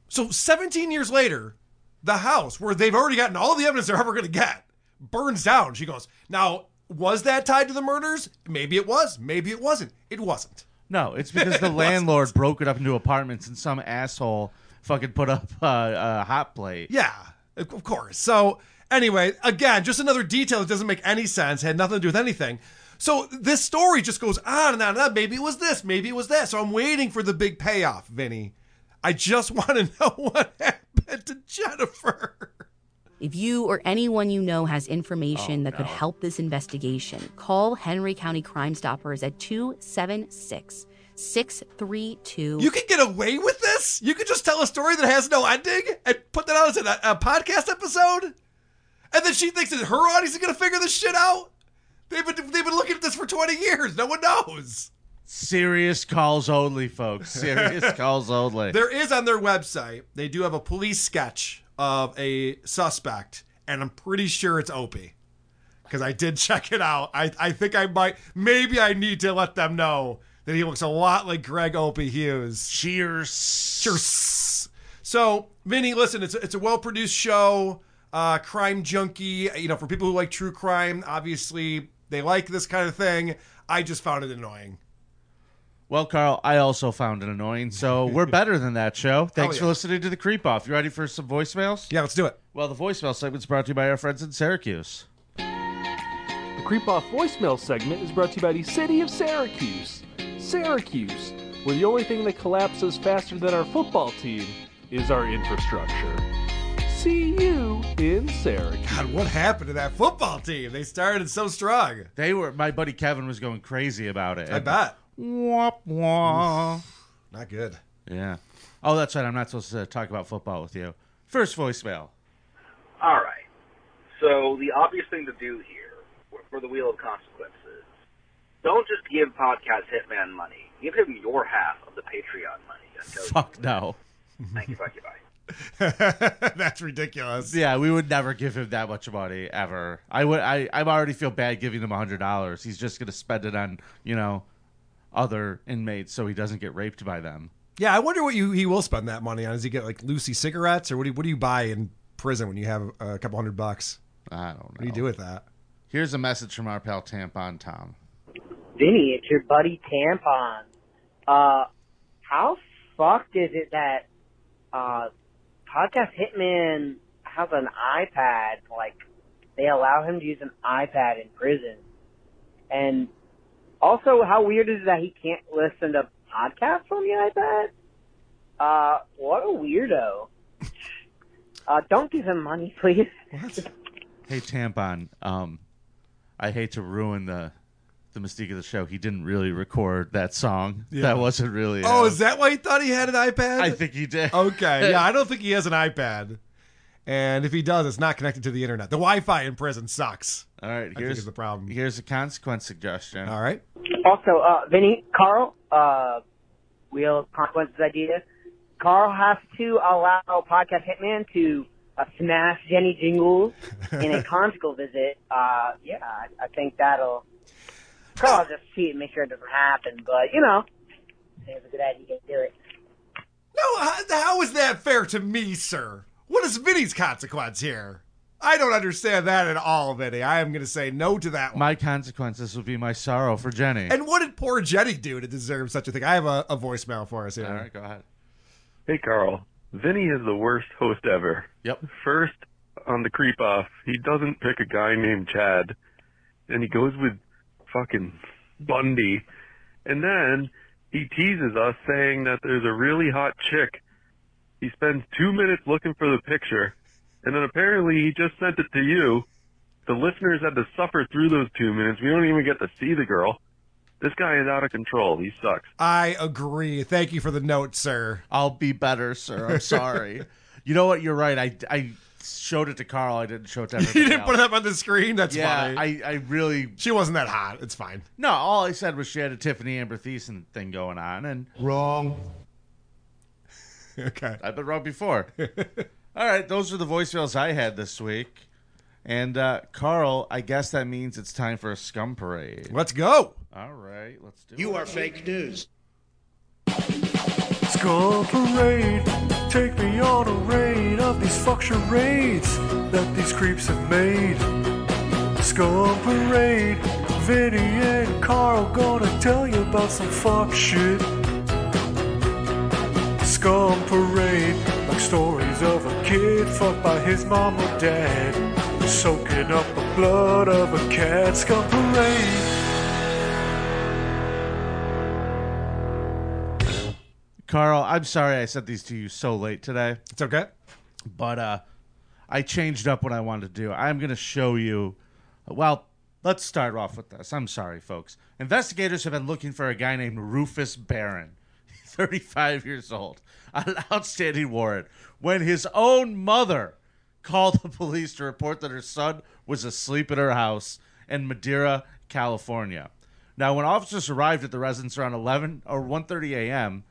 So 17 years later, the house where they've already gotten all the evidence they're ever going to get burns down. She goes, "Now, was that tied to the murders? Maybe it was. Maybe it wasn't. It wasn't." No, it's because the It wasn't. landlord broke it up into apartments and some asshole fucking put up uh, a hot plate. Yeah, of course. So anyway, again, just another detail that doesn't make any sense, had nothing to do with anything. So this story just goes on and on and on. Maybe it was this, maybe it was that. So I'm waiting for the big payoff, Vinnie. I just want to know what happened to Jennifer. If you or anyone you know has information oh, that could help this investigation, call Henry County Crime Stoppers at 276 632. You can get away with this? You can just tell a story that has no ending and put that out as a, a podcast episode? And then she thinks that her audience is going to figure this shit out? They've been, they've been looking at this for 20 years. No one knows. Serious calls only, folks. Serious calls only. There is on their website, they do have a police sketch of a suspect, and I'm pretty sure it's Opie. Because I did check it out. I, I think I might, maybe I need to let them know that he looks a lot like Greg Opie Hughes. Cheers. Cheers. So, Vinnie, listen, it's a, it's a well produced show, uh, crime junkie. You know, for people who like true crime, obviously they like this kind of thing. I just found it annoying. Well, Carl, I also found it annoying, so we're better than that show. Thanks yeah. for listening to the Creep Off. You ready for some voicemails? Yeah, let's do it. Well, the voicemail segment's brought to you by our friends in Syracuse. The Creep Off voicemail segment is brought to you by the city of Syracuse. Syracuse, where the only thing that collapses faster than our football team is our infrastructure. See you in Syracuse. God, what happened to that football team? They started so strong. They were. My buddy Kevin was going crazy about it. I bet. Wah, wah. Not good. Yeah. Oh, that's right. I'm not supposed to talk about football with you. First voicemail. All right. So the obvious thing to do here for the wheel of consequences, don't just give Podcast Hitman money. Give him your half of the Patreon money. I. Fuck no. Thank you, fuck you, bye. That's ridiculous. Yeah, we would never give him that much money ever. I would. I. I already feel bad giving him a hundred dollars. He's just gonna spend it on you know other inmates so he doesn't get raped by them. Yeah, I wonder what you he will spend that money on. Does he get like loosie cigarettes, or what do you, what do you buy in prison when you have a couple hundred bucks? I don't know. What do you do with that? Here's a message from our pal Tampon Tom. Vinnie, it's your buddy Tampon. Uh, how fucked is it that uh, Podcast Hitman has an iPad? Like, they allow him to use an iPad in prison. And also, how weird is it that he can't listen to podcasts on the iPad? Uh, what a weirdo. Uh, don't give him money, please. Hey Tampon, um, I hate to ruin the the mystique of the show. He didn't really record that song. Yeah. That wasn't really. Oh, is that why he thought he had an iPad? I think he did. Okay, yeah, I don't think he has an iPad. And if he does, it's not connected to the internet. The Wi-Fi in prison sucks. All right, think here's is the problem. Here's a consequence suggestion. All right. Also, uh, Vinnie, Carl, uh, Wheel of Consequences idea. Carl has to allow Podcast Hitman to uh, smash Jenny Jingles in a conjugal visit. Uh, yeah, I, I think that'll. Carl will just see and make sure it doesn't happen. But, you know, it's a good idea to do it. No, how, how is that fair to me, sir? What is Vinnie's consequence here? I don't understand that at all, Vinnie. I am going to say no to that one. My consequences would be my sorrow for Jenny. And what did poor Jenny do to deserve such a thing? I have a, a voicemail for us here. All right, go ahead. Hey, Carl. Vinnie is the worst host ever. Yep. First, on the creep off, he doesn't pick a guy named Chad, and he goes with fucking Bundy. And then he teases us saying that there's a really hot chick. He spends two minutes looking for the picture, and then apparently he just sent it to you. The listeners had to suffer through those two minutes. We don't even get to see the girl. This guy is out of control. He sucks. I agree. Thank you for the note, sir. I'll be better, sir. I'm sorry. you know what? You're right. I, I showed it to Carl. I didn't show it to everybody You didn't else. put it up on the screen? That's yeah, funny. I, I really. She wasn't that hot. It's fine. No, all I said was she had a Tiffani Amber Thiessen thing going on, and wrong. okay, I've been wrong before. all right, those are the voicemails I had this week, and uh, Carl, I guess that means it's time for a scum parade. Let's go. All right, let's do it. You are fake news. Scum Parade, take me on a raid of these fuck charades that these creeps have made. Scum Parade, Vinnie and Carl gonna tell you about some fuck shit. Scum Parade, like stories of a kid fucked by his mom or dad, soaking up the blood of a cat. Scum Parade. Carl, I'm sorry I sent these to you so late today. It's okay. But uh I changed up what I wanted to do. I'm going to show you well, let's start off with this. I'm sorry, folks. Investigators have been looking for a guy named Rufus Barron, 35 years old, an outstanding warrant, when his own mother called the police to report that her son was asleep at her house in Madera, California. Now, when officers arrived at the residence around 11 or 1:30 a.m.,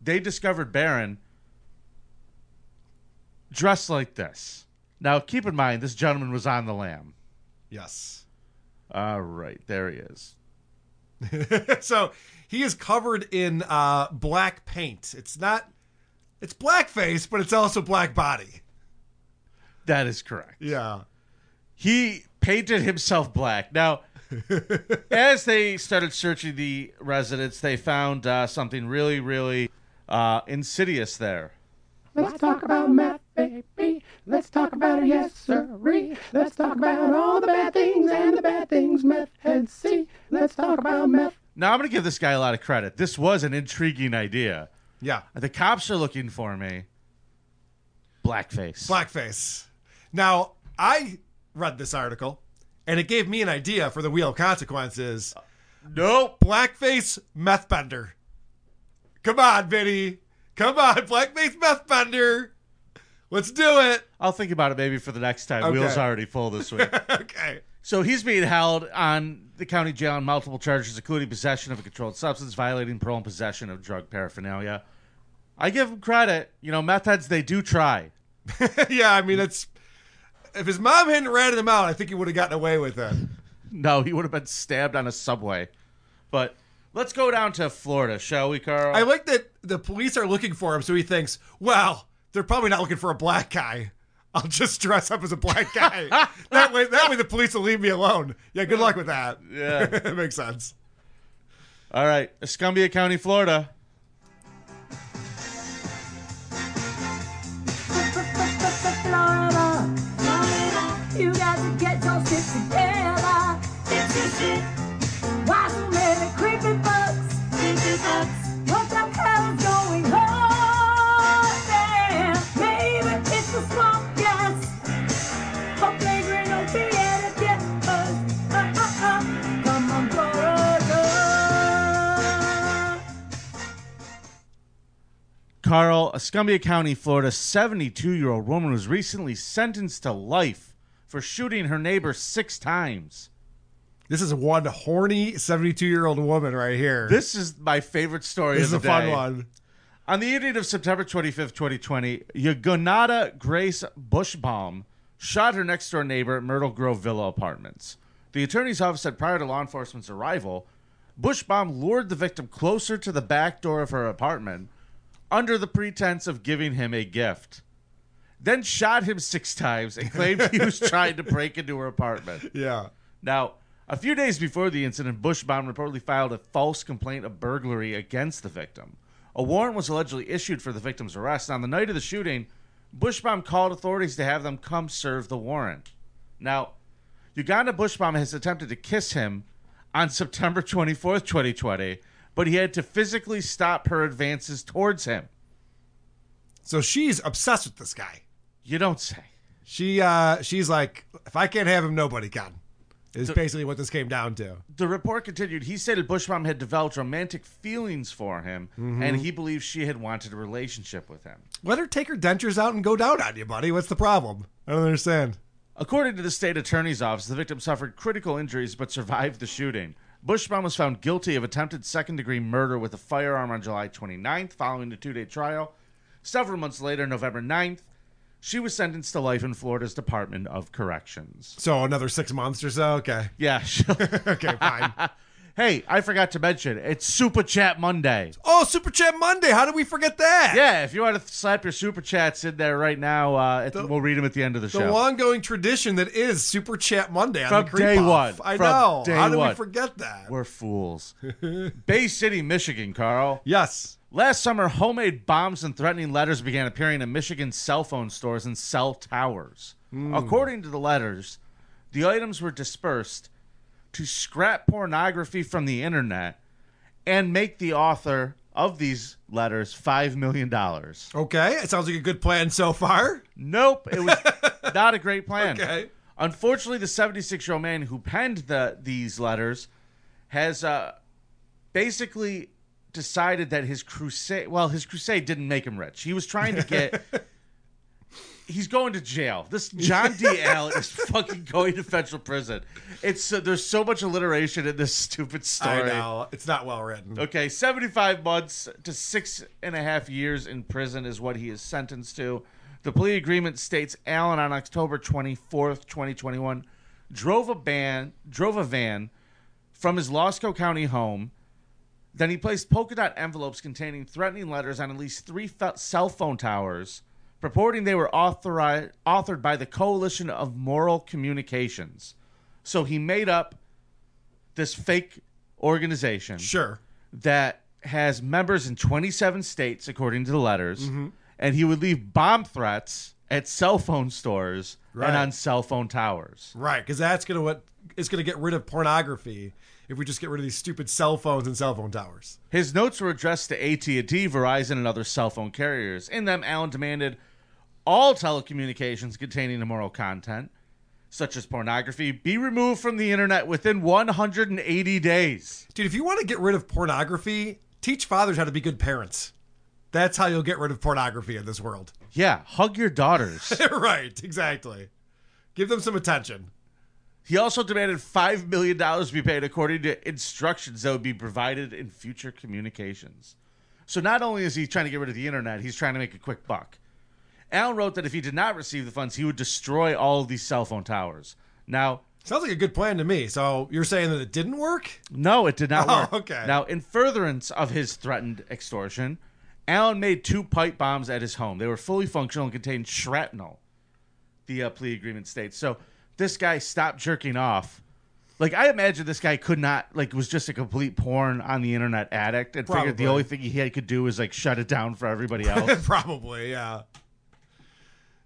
they discovered Barron dressed like this. Now, keep in mind, this gentleman was on the lam. Yes. All right, there he is. so he is covered in uh, black paint. It's not. It's blackface, but it's also black body. That is correct. Yeah. He painted himself black. Now, as they started searching the residence, they found uh, something really, really uh, insidious there. Let's talk about meth, baby. Let's talk about it, yes, sirree. Let's talk about all the bad things and the bad things meth heads see. Let's talk about meth. Now, I'm going to give this guy a lot of credit. This was an intriguing idea. Yeah. The cops are looking for me. Blackface. Blackface. Now, I read this article, and it gave me an idea for the Wheel of Consequences. Nope. Blackface meth bender. Come on, Vinnie. Come on, blackface meth bender. Let's do it. I'll think about it maybe for the next time. Okay. Wheels already full this week. okay. So he's being held on the county jail on multiple charges, including possession of a controlled substance, violating parole, and possession of drug paraphernalia. I give him credit. You know, meth heads, they do try. yeah, I mean, it's. If his mom hadn't ratted him out, I think he would have gotten away with it. No, he would have been stabbed on a subway. But let's go down to Florida, shall we, Carl? I like that the police are looking for him, so he thinks, well, they're probably not looking for a black guy. I'll just dress up as a black guy. that way, that way, the police will leave me alone. Yeah, good luck with that. Yeah. it makes sense. All right, Escambia County, Florida. Florida, Carl, a Escambia County, Florida 72 year old woman was recently sentenced to life for shooting her neighbor six times. This is one horny 72 year old woman right here. This is my favorite story This is a fun one. On the evening of September 25th, 2020, Yagonada Grace Bushbaum shot her next door neighbor at Myrtle Grove Villa Apartments. The attorney's office said prior to law enforcement's arrival, Bushbaum lured the victim closer to the back door of her apartment under the pretense of giving him a gift. Then shot him six times and claimed he was trying to break into her apartment. Yeah. Now, a few days before the incident, Bushbaum reportedly filed a false complaint of burglary against the victim. A warrant was allegedly issued for the victim's arrest. On the night of the shooting, Bushbaum called authorities to have them come serve the warrant. Now, Uganda Bushbaum has attempted to kiss him on September 24th, 2020, but he had to physically stop her advances towards him. So she's obsessed with this guy. You don't say. She uh she's like, if I can't have him, nobody can. Is So- basically what this came down to. The report continued. He stated Bushbaum had developed romantic feelings for him, Mhm. and he believed she had wanted a relationship with him. Let her take her dentures out and go down on you, buddy. What's the problem? I don't understand. According to the state attorney's office, the victim suffered critical injuries but survived the shooting. Bushbaum was found guilty of attempted second degree murder with a firearm on July 29th following a two day trial. Several months later, November 9th, she was sentenced to life in Florida's Department of Corrections. So another six months or so. Okay. Yeah. okay. Fine. hey, I forgot to mention, it's Super Chat Monday. Oh, Super Chat Monday. How did we forget that? Yeah, if you want to slap your Super Chats in there right now, uh, at- we'll read them at the end of the, The show. long-going tradition that is Super Chat Monday on From the day one. I From know. How did we forget that? We're fools. Bay City, Michigan, Carl. Yes. Last summer, homemade bombs and threatening letters began appearing in Michigan cell phone stores and cell towers. Hmm. According to the letters, the items were dispersed to scrap pornography from the internet and make the author of these letters $5 million. Okay. It sounds like a good plan so far. Nope, it was not a great plan. Okay. Unfortunately, the 76 year old man who penned the these letters has uh, basically decided that his crusade, well, his crusade didn't make him rich. He was trying to get. He's going to jail. This John D. Allen is fucking going to federal prison. It's uh, there's so much alliteration in this stupid story. I know. It's not well written. Okay, 75 months to six and a half years in prison is what he is sentenced to. The plea agreement states Allen on October 24th, 2021, drove a van, drove a van from his Iosco County home. Then he placed polka dot envelopes containing threatening letters on at least three fe- cell phone towers, purporting they were authorized, authored by the Coalition of Moral Communications. So he made up this fake organization. Sure. That has members in 27 states, according to the letters. Mhm. And he would leave bomb threats at cell phone stores Right. and on cell phone towers. Right, because that's gonna what is gonna get rid of pornography if we just get rid of these stupid cell phones and cell phone towers. His notes were addressed to AT&T, Verizon, and other cell phone carriers. In them, Allen demanded all telecommunications containing immoral content, such as pornography, be removed from the internet within 180 days. Dude, if you want to get rid of pornography, teach fathers how to be good parents. That's how you'll get rid of pornography in this world. Yeah, hug your daughters. right, exactly. Give them some attention. He also demanded $5 million be paid according to instructions that would be provided in future communications. So not only is he trying to get rid of the internet, he's trying to make a quick buck. Allen wrote that if he did not receive the funds, he would destroy all of these cell phone towers. Now, Sounds like a good plan to me. So you're saying that it didn't work? no, it did not Oh, work. okay. Now, in furtherance of his threatened extortion, Allen made two pipe bombs at his home. They were fully functional and contained shrapnel, the uh, plea agreement states. So this guy stopped jerking off. Like, I imagine this guy could not, like, was just a complete porn on the internet addict and figured the Probably. only thing he had, could do was, like, shut it down for everybody else. Probably, yeah.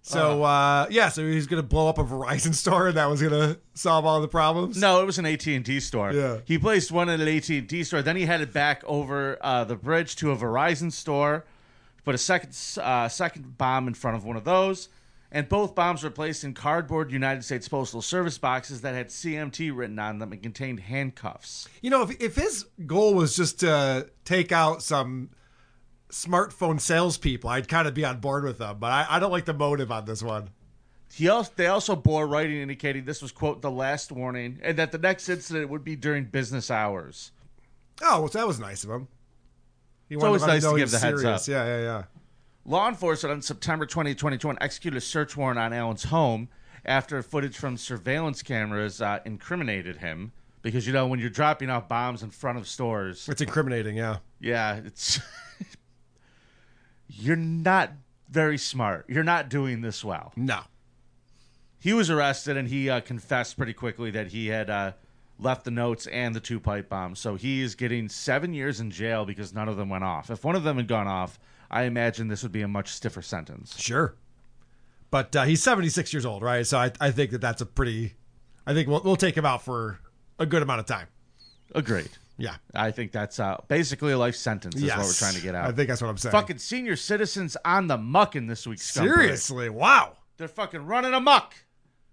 So uh, yeah, so he's gonna blow up a Verizon store, and that was gonna solve all the problems. No, it was an AT and T store. Yeah. he placed one at an AT and T store. Then he headed back over uh, the bridge to a Verizon store, put a second uh, second bomb in front of one of those, and both bombs were placed in cardboard United States Postal Service boxes that had CMT written on them and contained handcuffs. You know, if if his goal was just to take out some smartphone salespeople, I'd kind of be on board with them. But I, I don't like the motive on this one. He also, they also bore writing indicating this was quote the last warning, and that the next incident would be during business hours. Oh, well, that was nice of him. He It's wanted always to nice to give the heads serious. up. Yeah, yeah, yeah. Law enforcement on September 20, 2021 executed a search warrant on Allen's home after footage from surveillance cameras uh, incriminated him. Because, you know, when you're dropping off bombs in front of stores, It's incriminating, yeah. yeah, it's. you're not very smart. You're not doing this well. No. He was arrested and he uh, confessed pretty quickly that he had uh, left the notes and the two pipe bombs. So he is getting seven years in jail because none of them went off. If one of them had gone off, I imagine this would be a much stiffer sentence. Sure. But uh, he's 76 years old, right? So I, I think that that's a pretty. I think we'll, we'll take him out for a good amount of time. Agreed. Yeah. I think that's uh, basically a life sentence is what we're trying to get out. I think that's what I'm saying. Fucking senior citizens on the muck in this week's. Seriously, wow. They're fucking running amok.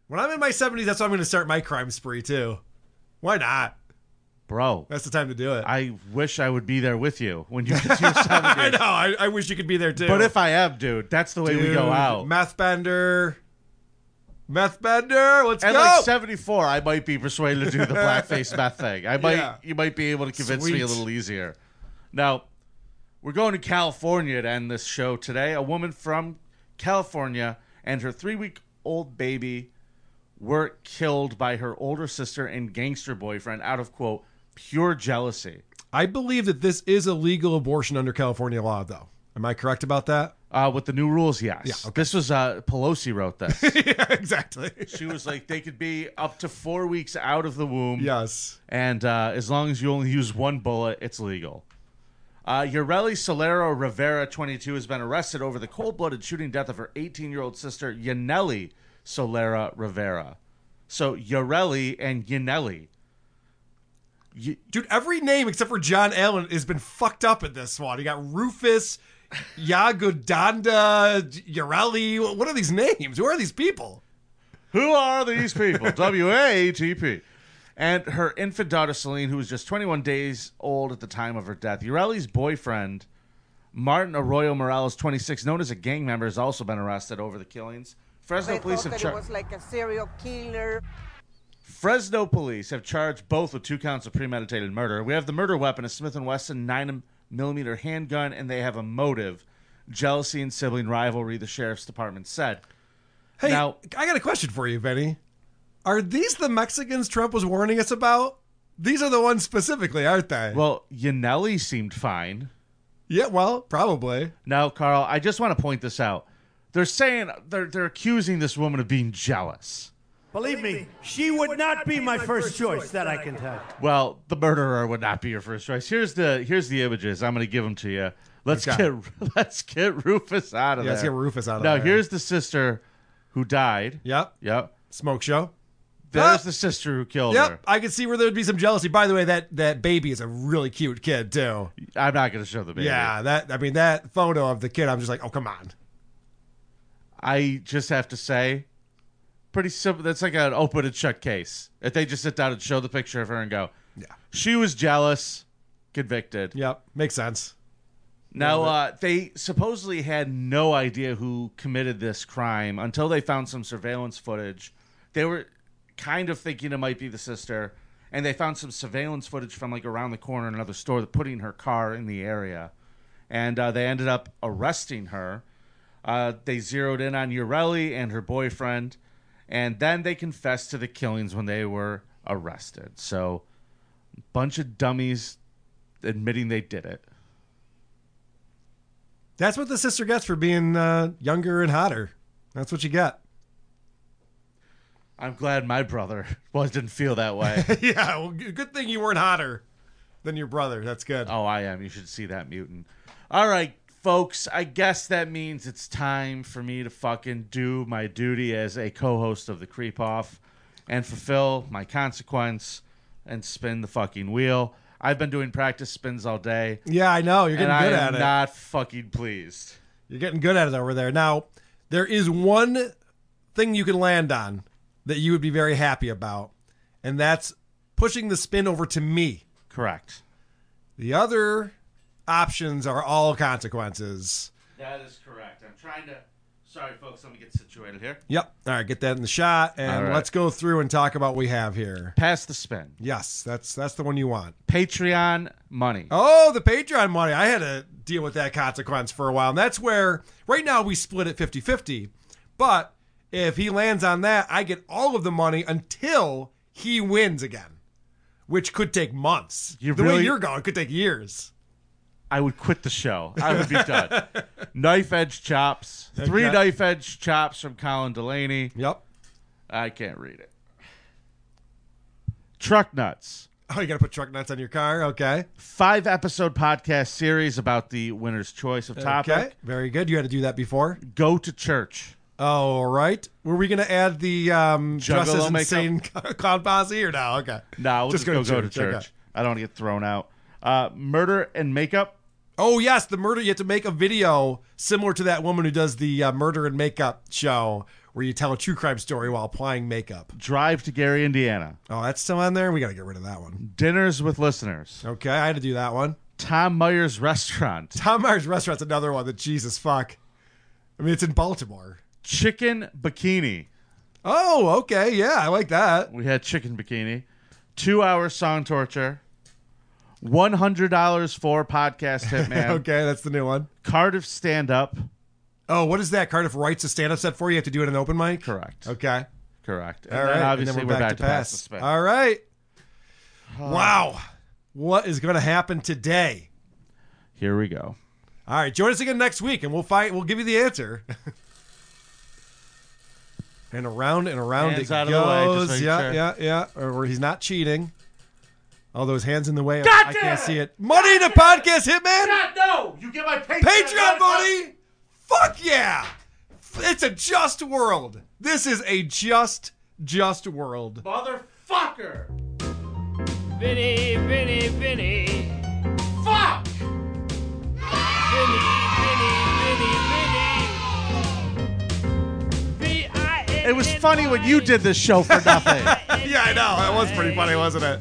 When I'm in my 70s, that's when I'm going to start my crime spree too. Why not? Bro. That's the time to do it. I wish I would be there with you when you get to your 70s. I know. I, I wish you could be there too. But if I am, dude, that's the way we go out. Meth bender. Meth bender. Let's At go. like 74, I might be persuaded to do the blackface meth thing. I might, Yeah. you might be able to convince me a little easier. Now, we're going to California to end this show today. A woman from California and her three-week-old baby were killed by her older sister and gangster boyfriend out of quote pure jealousy. I believe that this is a legal abortion under California law, though. Am I correct about that? Uh, with the new rules, yes. Yeah, This was uh, Pelosi wrote this. yeah, exactly. She was like, they could be up to four weeks out of the womb. Yes. And uh, as long as you only use one bullet, it's legal. Uh, Yareli Solero Rivera, 22, has been arrested over the cold blooded shooting death of her 18 year old sister, Yaneli Solera Rivera. So, Yareli and Yaneli. Dude, every name except for John Allen has been fucked up in this one. You got Rufus, Yagodanda, Yareli. What are these names? Who are these people? Who are these people? W A T P. And her infant daughter, Celine, who was just 21 days old at the time of her death. Ureli's boyfriend, Martin Arroyo Morales, 26, known as a gang member, has also been arrested over the killings. Fresno They police have charged. was like a serial killer. Fresno police have charged both with two counts of premeditated murder. We have the murder weapon, a Smith and Wesson nine millimeter handgun, and they have a motive: jealousy and sibling rivalry. The sheriff's department said. Hey, Now- I got a question for you, Benny. Are these the Mexicans Trump was warning us about? These are the ones specifically, aren't they? Well, Yaneli seemed fine. Yeah, well, probably. Now, Carl, I just want to point this out. They're saying they're they're accusing this woman of being jealous. Believe me, she would not be my first choice, that I can tell you. Well, the murderer would not be your first choice. Here's the here's the images. I'm going to give them to you. Let's Okay. get let's get Rufus out of Yeah, there. let's get Rufus out of now, there. here's the sister who died. Yep. Yep. Smoke show. There's Ah! the sister who killed Yep, her. I could see where there would be some jealousy. By the way, that that baby is a really cute kid too. I'm not going to show the baby. Yeah, that I mean that photo of the kid. I'm just like, oh come on. I just have to say, pretty simple. That's like an open and shut case. If they just sit down and show the picture of her and go, yeah, she was jealous, convicted. Yep, makes sense. Now, uh, they supposedly had no idea who committed this crime until they found some surveillance footage. They were kind of thinking it might be the sister, and they found some surveillance footage from like around the corner in another store, putting her car in the area, and uh, they ended up arresting her. Uh, they zeroed in on Ureli and her boyfriend, and then they confessed to the killings when they were arrested. So, bunch of dummies admitting they did it. That's what the sister gets for being uh, younger and hotter. That's what you get. I'm glad my brother well didn't feel that way. yeah, well, good thing you weren't hotter than your brother. That's good. oh, I am. You should see that mutant. All right, folks. I guess that means it's time for me to fucking do my duty as a co-host of the Creep Off and fulfill my consequence and spin the fucking wheel. I've been doing practice spins all day. Yeah, I know. You're getting good I at it. Not fucking pleased. You're getting good at it over there. Now, there is one thing you can land on that you would be very happy about, and that's pushing the spin over to me. Correct. The other options are all consequences. That is correct. I'm trying to. Sorry, folks. Let me get situated here. Yep. All right, get that in the shot, and All right. let's go through and talk about what we have here. Pass the spin. Yes, that's that's the one you want. Patreon money. Oh, the Patreon money. I had to deal with that consequence for a while. And that's where, right now, we split it 50 50. But if he lands on that, I get all of the money until he wins again, which could take months. You the way really- you're going, it could take years. I would quit the show. I would be done. knife edge chops. Three Okay. knife edge chops from Colin Delaney. Yep. I can't read it. Truck nuts. Oh, you got to put truck nuts on your car? Okay. Five episode podcast series about the winner's choice of topic. Okay. Very good. You had to do that before. Go to church. All right. Were we going to add the um, dress Juggalo as insane clown posse or no? Okay. No, we'll just, go, go to church. Okay. I don't want to get thrown out. Uh, murder and makeup. Oh yes, the murder. You have to make a video similar to that woman who does the uh, murder and makeup show, where you tell a true crime story while applying makeup. Drive to Gary, Indiana. Oh, that's still on there. We got to get rid of that one. Dinners with listeners. Okay, I had to do that one. Tom Myers Restaurant. Tom Myers Restaurant's another one that Jesus fuck. I mean, it's in Baltimore. Chicken bikini. Oh, okay, yeah, I like that. We had chicken bikini. Two hour song torture. One hundred dollars for podcast hitman. okay, that's the new one. Cardiff stand up. Oh, what is that? Cardiff writes a stand-up set for you. You have to do it in an open mic. Correct. Okay. Correct. And All then right. obviously and then we're, back, to pass. the spin. All right. Wow. What is going to happen today? Here we go. All right, join us again next week, and we'll find. We'll give you the answer. and around and around Hands it out of the way, just goes. making yeah, sure. yeah, yeah. Or where he's not cheating. All those hands in the way. God I can't it! see it. Money to podcast hitman. God, no! You get my Patreon, Patreon money. Fuck yeah! It's a just world. This is a just, just world. Motherfucker! Vinnie, Vinnie, Vinnie. Fuck! Vinnie, Vinnie, Vinnie, Vinnie. V-I-N- It was funny when you did this show for nothing. yeah, I know. That was pretty funny, wasn't it?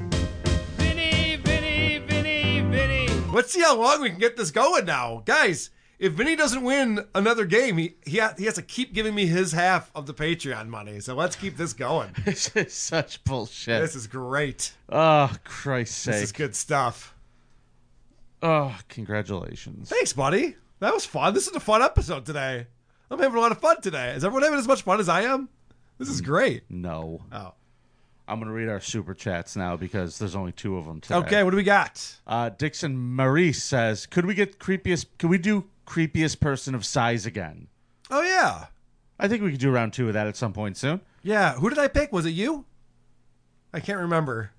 Let's see how long we can get this going now. Guys, if Vinnie doesn't win another game, he, he, ha- he has to keep giving me his half of the Patreon money. So let's keep this going. this is such bullshit. This is great. Oh, Christ's sake. This is good stuff. Oh, congratulations. Thanks, buddy. That was fun. This is a fun episode today. I'm having a lot of fun today. Is everyone having as much fun as I am? This is great. No. Oh. I'm going to read our super chats now because there's only two of them today. Okay, what do we got? Uh, Dixon Marie says, "Could we get creepiest? Could we do creepiest person of size again?" Oh, yeah. I think we could do round two of that at some point soon. Yeah. Who did I pick? Was it you? I can't remember.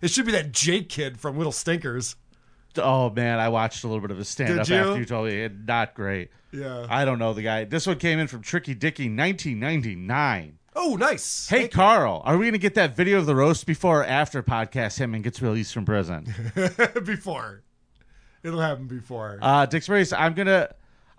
It should be that Jake kid from Little Stinkers. Oh man, I watched a little bit of his stand up you? after you told me. It, not great. Yeah. I don't know the guy. This one came in from Tricky Dicky, 1999. Oh, nice. Hey Carl, are we gonna get that video of the roast before or after podcast hitman gets released from prison? before. It'll happen before. Uh, Dick's Race, I'm gonna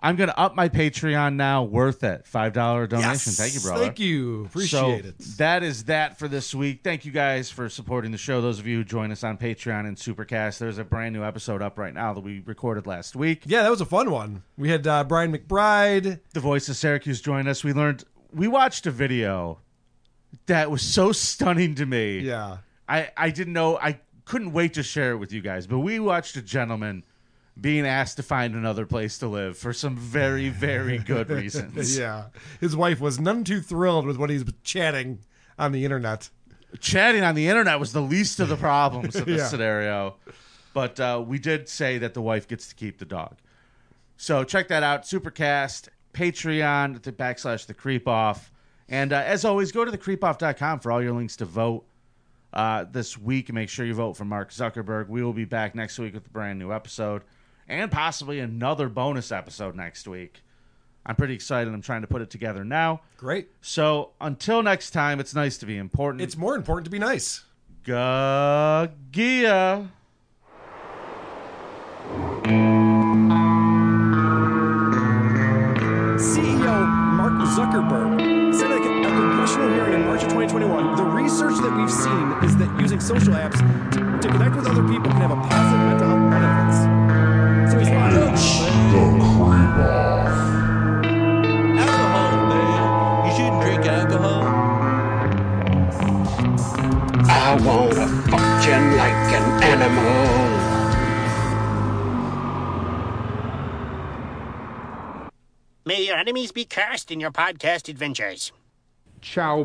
I'm gonna up my Patreon now. Worth it. Five dollar donation. Yes, Thank you, brother. thank you. Appreciate So, it. That is that for this week. Thank you guys for supporting the show. Those of you who join us on Patreon and Supercast, there's a brand new episode up right now that we recorded last week. Yeah, that was a fun one. We had uh, Brian McBride. The voice of Syracuse join us. We learned we watched a video that was so stunning to me. Yeah. I, I didn't know I couldn't wait to share it with you guys, but we watched a gentleman being asked to find another place to live for some very, very good reasons. yeah. His wife was none too thrilled with what he's chatting on the internet. Chatting on the internet was the least of the problems of this Yeah. scenario. But uh, we did say that the wife gets to keep the dog. So check that out. Supercast, Patreon, the backslash the creep off. And uh, as always, go to thecreepoff.com for all your links to vote uh, this week. Make sure you vote for Mark Zuckerberg. We will be back next week with a brand new episode and possibly another bonus episode next week. I'm pretty excited. I'm trying to put it together now. Great. So until next time, it's nice to be important. It's more important to be nice. Gagia. Zuckerberg said at a congressional hearing in March of 2021 the research that we've seen is that using social apps to, to connect with other people can have a positive mental health benefits. So he's lying about it. The alcohol, man. You shouldn't drink alcohol. I wanna fuck you like an animal. May your enemies be cursed in your podcast adventures. Ciao.